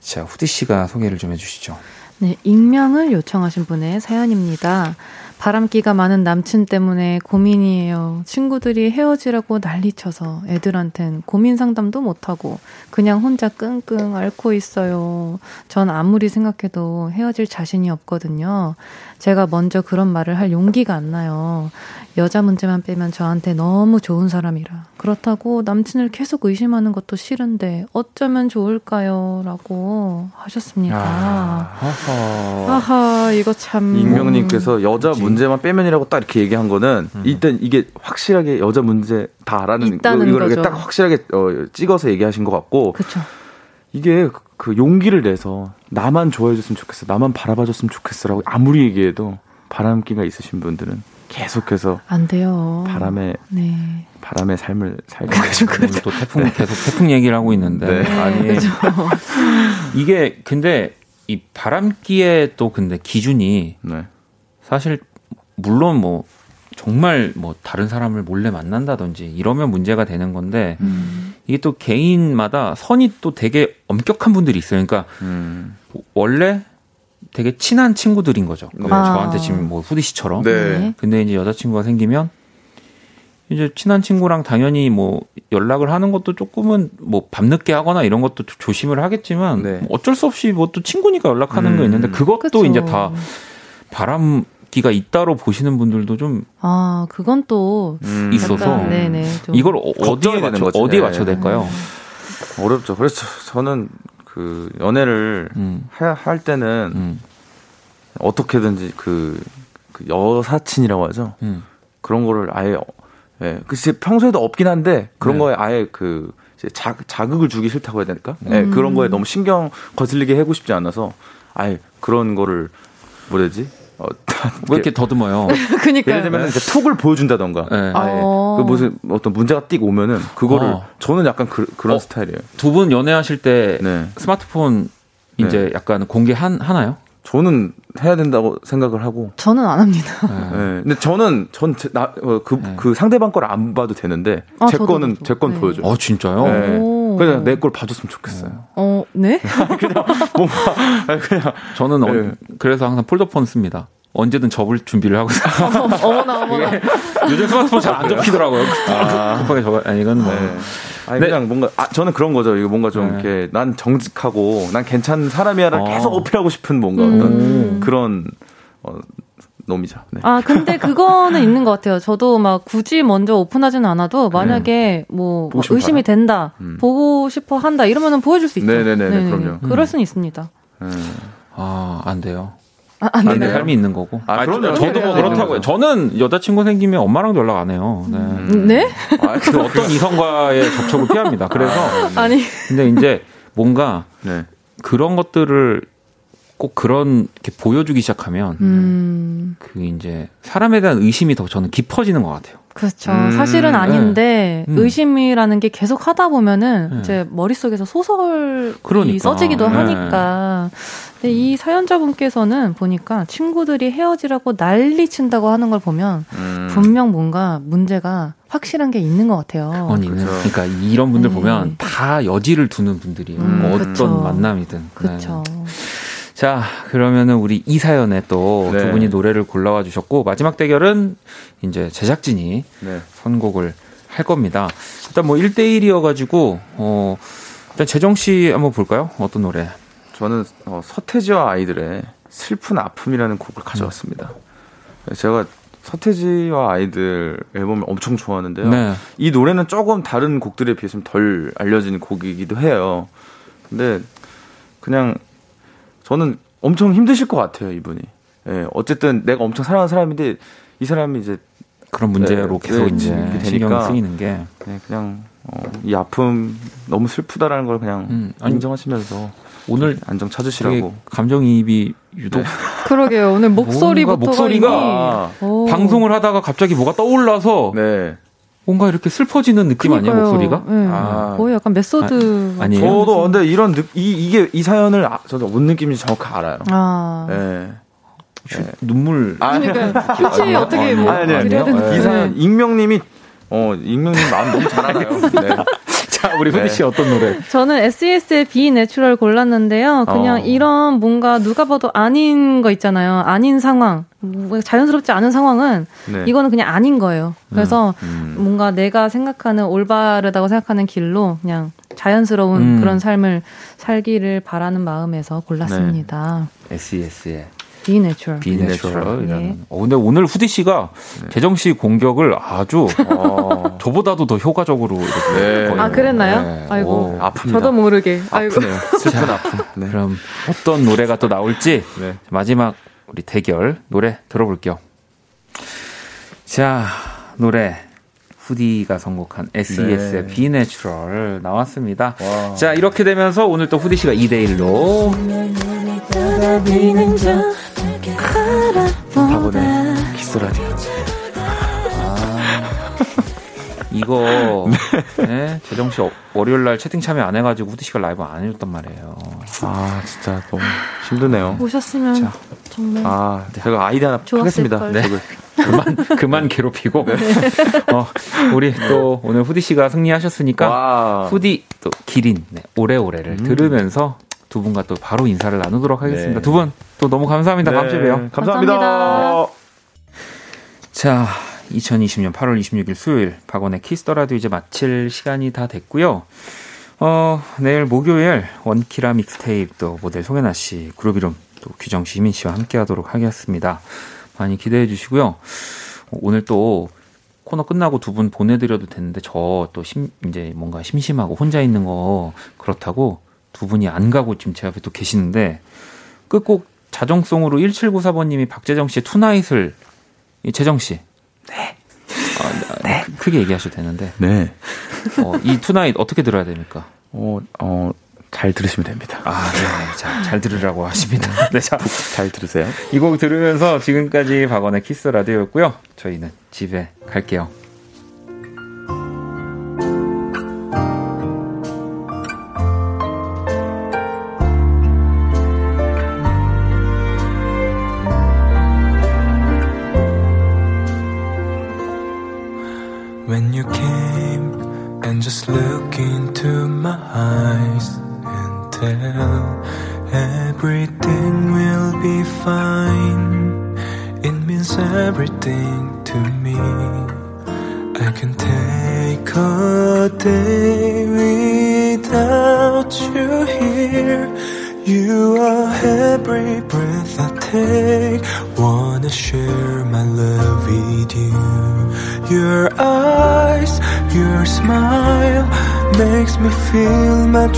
자, 후디 씨가 소개를 좀 해주시죠. 네, 익명을 요청하신 분의 사연입니다. 바람기가 많은 남친 때문에 고민이에요. 친구들이 헤어지라고 난리쳐서 애들한텐 고민 상담도 못하고 그냥 혼자 끙끙 앓고 있어요. 전 아무리 생각해도 헤어질 자신이 없거든요. 제가 먼저 그런 말을 할 용기가 안 나요. 여자 문제만 빼면 저한테 너무 좋은 사람이라. 그렇다고 남친을 계속 의심하는 것도 싫은데 어쩌면 좋을까요? 라고 하셨습니다. 아, 하하. 하하, 이거 참. 익명님께서 여자 문제 만 빼면이라고 딱 이렇게 얘기한 거는 음. 일단 이게 확실하게 여자 문제 다라는 이거를 딱 확실하게 어, 찍어서 얘기하신 것 같고. 그쵸. 이게 그 용기를 내서 나만 좋아해줬으면 좋겠어, 나만 바라봐줬으면 좋겠어라고 아무리 얘기해도 바람기가 있으신 분들은 계속해서 안 돼요. 바람에 네. 바람의 삶을 살고 거죠. 또 태풍 계속 태풍 얘기를 하고 있는데 네. 아니 그렇죠. 이게 근데 이 바람기에 또 근데 기준이 네. 사실 물론 뭐 정말 뭐 다른 사람을 몰래 만난다든지 이러면 문제가 되는 건데 음. 이게 또 개인마다 선이 또 되게 엄격한 분들이 있어요. 그러니까 음. 원래 되게 친한 친구들인 거죠. 그러니까 네. 저한테 지금 뭐 후디 씨처럼. 네. 근데 이제 여자친구가 생기면 이제 친한 친구랑 당연히 뭐 연락을 하는 것도 조금은 뭐 밤늦게 하거나 이런 것도 조심을 하겠지만 네. 어쩔 수 없이 뭐 또 친구니까 연락하는 음. 거 있는데 그것도 그쵸. 이제 다 바람 기가 있다로 보시는 분들도 좀 아, 그건 또 음. 있어서 네네, 이걸 어디에 맞춰 거지. 어디에 맞춰야 네. 될까요? 어렵죠. 그래서 저는 그 연애를 음. 할 때는 음. 어떻게든지 그, 그 여사친이라고 하죠. 음. 그런 거를 아예 예, 그 평소에도 없긴 한데 그런 네. 거에 아예 그 이제 자, 자극을 주기 싫다고 해야 될까? 예, 음. 그런 거에 너무 신경 거슬리게 하고 싶지 않아서 아예 그런 거를 뭐라지? 어, 왜 이렇게 더듬어요? 그니까 예를 들면 이제 톡을 보여준다던가, 네. 아예 어. 그 무슨 어떤 문제가 띡 오면은 그거를 어. 저는 약간 그, 런 어, 스타일이에요. 두 분 연애하실 때 네. 스마트폰 이제 네. 약간 공개 한, 하나요? 저는 해야 된다고 생각을 하고. 저는 안 합니다. 네. 네. 근데 저는 전 나그 그, 네. 그 상대방 거를 안 봐도 되는데 아, 제 저도, 거는 제건 네. 보여줘요. 어 진짜요? 네. 그냥 내 걸 봐줬으면 좋겠어요. 어, 네? 그냥 뭔가 그냥 저는 어, 네. 그래서 항상 폴더폰 씁니다. 언제든 접을 준비를 하고 있어요. 어머나, 어머나. 요즘 스마트폰 잘 안 접히더라고요. 아. 급하게 접어, 아니, 이건 뭐. 네. 아니, 네. 그냥 뭔가, 아, 저는 그런 거죠. 이거 뭔가 좀 네. 이렇게, 난 정직하고, 난 괜찮은 사람이야를 어. 계속 어필하고 싶은 뭔가 음. 어떤 그런, 어, 놈이죠. 네. 아, 근데 그거는 있는 것 같아요. 저도 막 굳이 먼저 오픈하지는 않아도 만약에 음. 뭐 의심이 된다, 음. 보고 싶어 한다 이러면은 보여줄 수 있죠. 네네네, 네, 그럼요. 그럴 수는 있습니다. 음. 아, 안 돼요. 아, 안 되는 삶이 있는 거고. 아, 그럼요. 저도 뭐 그렇다고요. 저는 여자친구 생기면 엄마랑도 연락 안 해요. 네. 음. 네? 아, 그 어떤 이성과의 접촉을 피합니다. 그래서. 아, 니 근데 이제 뭔가 네. 그런 것들을 꼭 그런 게 보여주기 시작하면 음. 그 이제 사람에 대한 의심이 더 저는 깊어지는 것 같아요. 그렇죠. 음. 사실은 아닌데 네. 의심이라는 게 계속 하다 보면은 네. 이제 머릿속에서 소설이 그러니까. 써지기도 네. 하니까 근데 이 사연자분께서는 보니까 친구들이 헤어지라고 난리 친다고 하는 걸 보면 음. 분명 뭔가 문제가 확실한 게 있는 것 같아요. 그건 있는. 그렇죠. 그러니까 이런 분들 네. 보면 다 여지를 두는 분들이에요. 음, 어떤 그쵸. 만남이든. 그렇죠. 네. 자, 그러면은 우리 이 사연에 또두 네. 분이 노래를 골라와 주셨고 마지막 대결은 이제 제작진이 네. 선곡을 할 겁니다. 일단 뭐 1대 1이어 가지고 어 일단 재정 씨 한번 볼까요? 어떤 노래? 저는 어, 서태지와 아이들의 슬픈 아픔이라는 곡을 가져왔습니다. 제가 서태지와 아이들 앨범을 엄청 좋아하는데요. 네. 이 노래는 조금 다른 곡들에 비해서 덜 알려진 곡이기도 해요. 근데 그냥 저는 엄청 힘드실 것 같아요, 이분이. 예, 어쨌든 내가 엄청 사랑하는 사람인데 이 사람이 이제 그런 문제로 네, 계속 네, 이제 신경 쓰이는 게 네, 그냥 어, 이 아픔 너무 슬프다라는 걸 그냥 음, 인정하시면서 오늘 안정 찾으시라고. 감정이입이 유독. 네. 그러게요. 오늘 목소리부터 목소리가 방송을 하다가 갑자기 뭐가 떠올라서 네. 뭔가 이렇게 슬퍼지는 느낌 그러니까요. 아니에요 목소리가? 네. 아. 거의 약간 메소드. 아, 아니에요. 저도 근데 이런 느, 이 이게 이 사연을 아, 저도 뭔 느낌인지 정확히 알아요. 아. 네. 네. 눈물. 아, 그러니까 굳이 어떻게 뭐 아니, 아니, 아니, 이 사연 익명님이 어 익명님 마음 너무 잘 알아요. 네. 자, 우리 후디 씨 네. 어떤 노래? 저는 SES의 Be Natural 골랐는데요. 그냥 어. 이런 뭔가 누가 봐도 아닌 거 있잖아요. 아닌 상황. 뭐 자연스럽지 않은 상황은 네. 이거는 그냥 아닌 거예요. 그래서 음, 음. 뭔가 내가 생각하는 올바르다고 생각하는 길로 그냥 자연스러운 음. 그런 삶을 살기를 바라는 마음에서 골랐습니다. 네. SES의 Be Natural. Be Natural. 네. 어, 근데 오늘 후디 씨가 네. 재정 씨 공격을 아주 어, 저보다도 더 효과적으로 이렇게. 네. 아 그랬나요? 네. 아이고 아픕니다. 저도 모르게. 아프네요. 슬픈 아픔. 네. 그럼 어떤 노래가 또 나올지 네. 마지막 우리 대결 노래 들어볼게요. 자 노래 후디가 선곡한 SES의 네. Be Natural 나왔습니다. 와. 자, 이렇게 되면서 오늘 또 후디 씨가 2대 1로 박원의 키스 더 라디오. 아. 이거 네. 네? 재정 씨 월요일 날 채팅 참여 안 해가지고 후디 씨가 라이브 안 해줬단 말이에요. 아 진짜 너무 힘드네요. 오셨으면 자. 정말 아 제가 아이디 하나 하겠습니다. 네. 그만 그만 괴롭히고 네. 어, 우리 또 오늘 후디 씨가 승리하셨으니까 와. 후디 또 기린 네, 오래오래를 음. 들으면서 두 분과 또 바로 인사를 나누도록 하겠습니다. 네. 두분 또 너무 감사합니다. 다음 주에 봬요. 감사합니다. 감사합니다. 자, 2020년 8월 26일 수요일 박원의 키스 더 라디오 이제 마칠 시간이 다 됐고요. 어, 내일 목요일 원키라 믹스테이프 또 모델 송혜나 씨, 그룹 이름 또 규정 시민 씨와 함께 하도록 하겠습니다. 많이 기대해 주시고요. 오늘 또 코너 끝나고 두 분 보내드려도 되는데 저또 이제 뭔가 심심하고 혼자 있는 거 그렇다고 두 분이 안 가고 지금 제 앞에 또 계시는데 끝곡 자정송으로 1794번님이 박재정 씨의 투나잇을 재정 씨. 네. 어, 네. 크게 얘기하셔도 되는데. 네. 어, 이 Tonight 어떻게 들어야 됩니까? 어, 어, 잘 들으시면 됩니다. 아, 네. 자, 잘 들으라고 하십니다. 네, 자. 잘 들으세요. 이 곡 들으면서 지금까지 박원의 키스 더 라디오였고요. 저희는 집에 갈게요.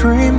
Dream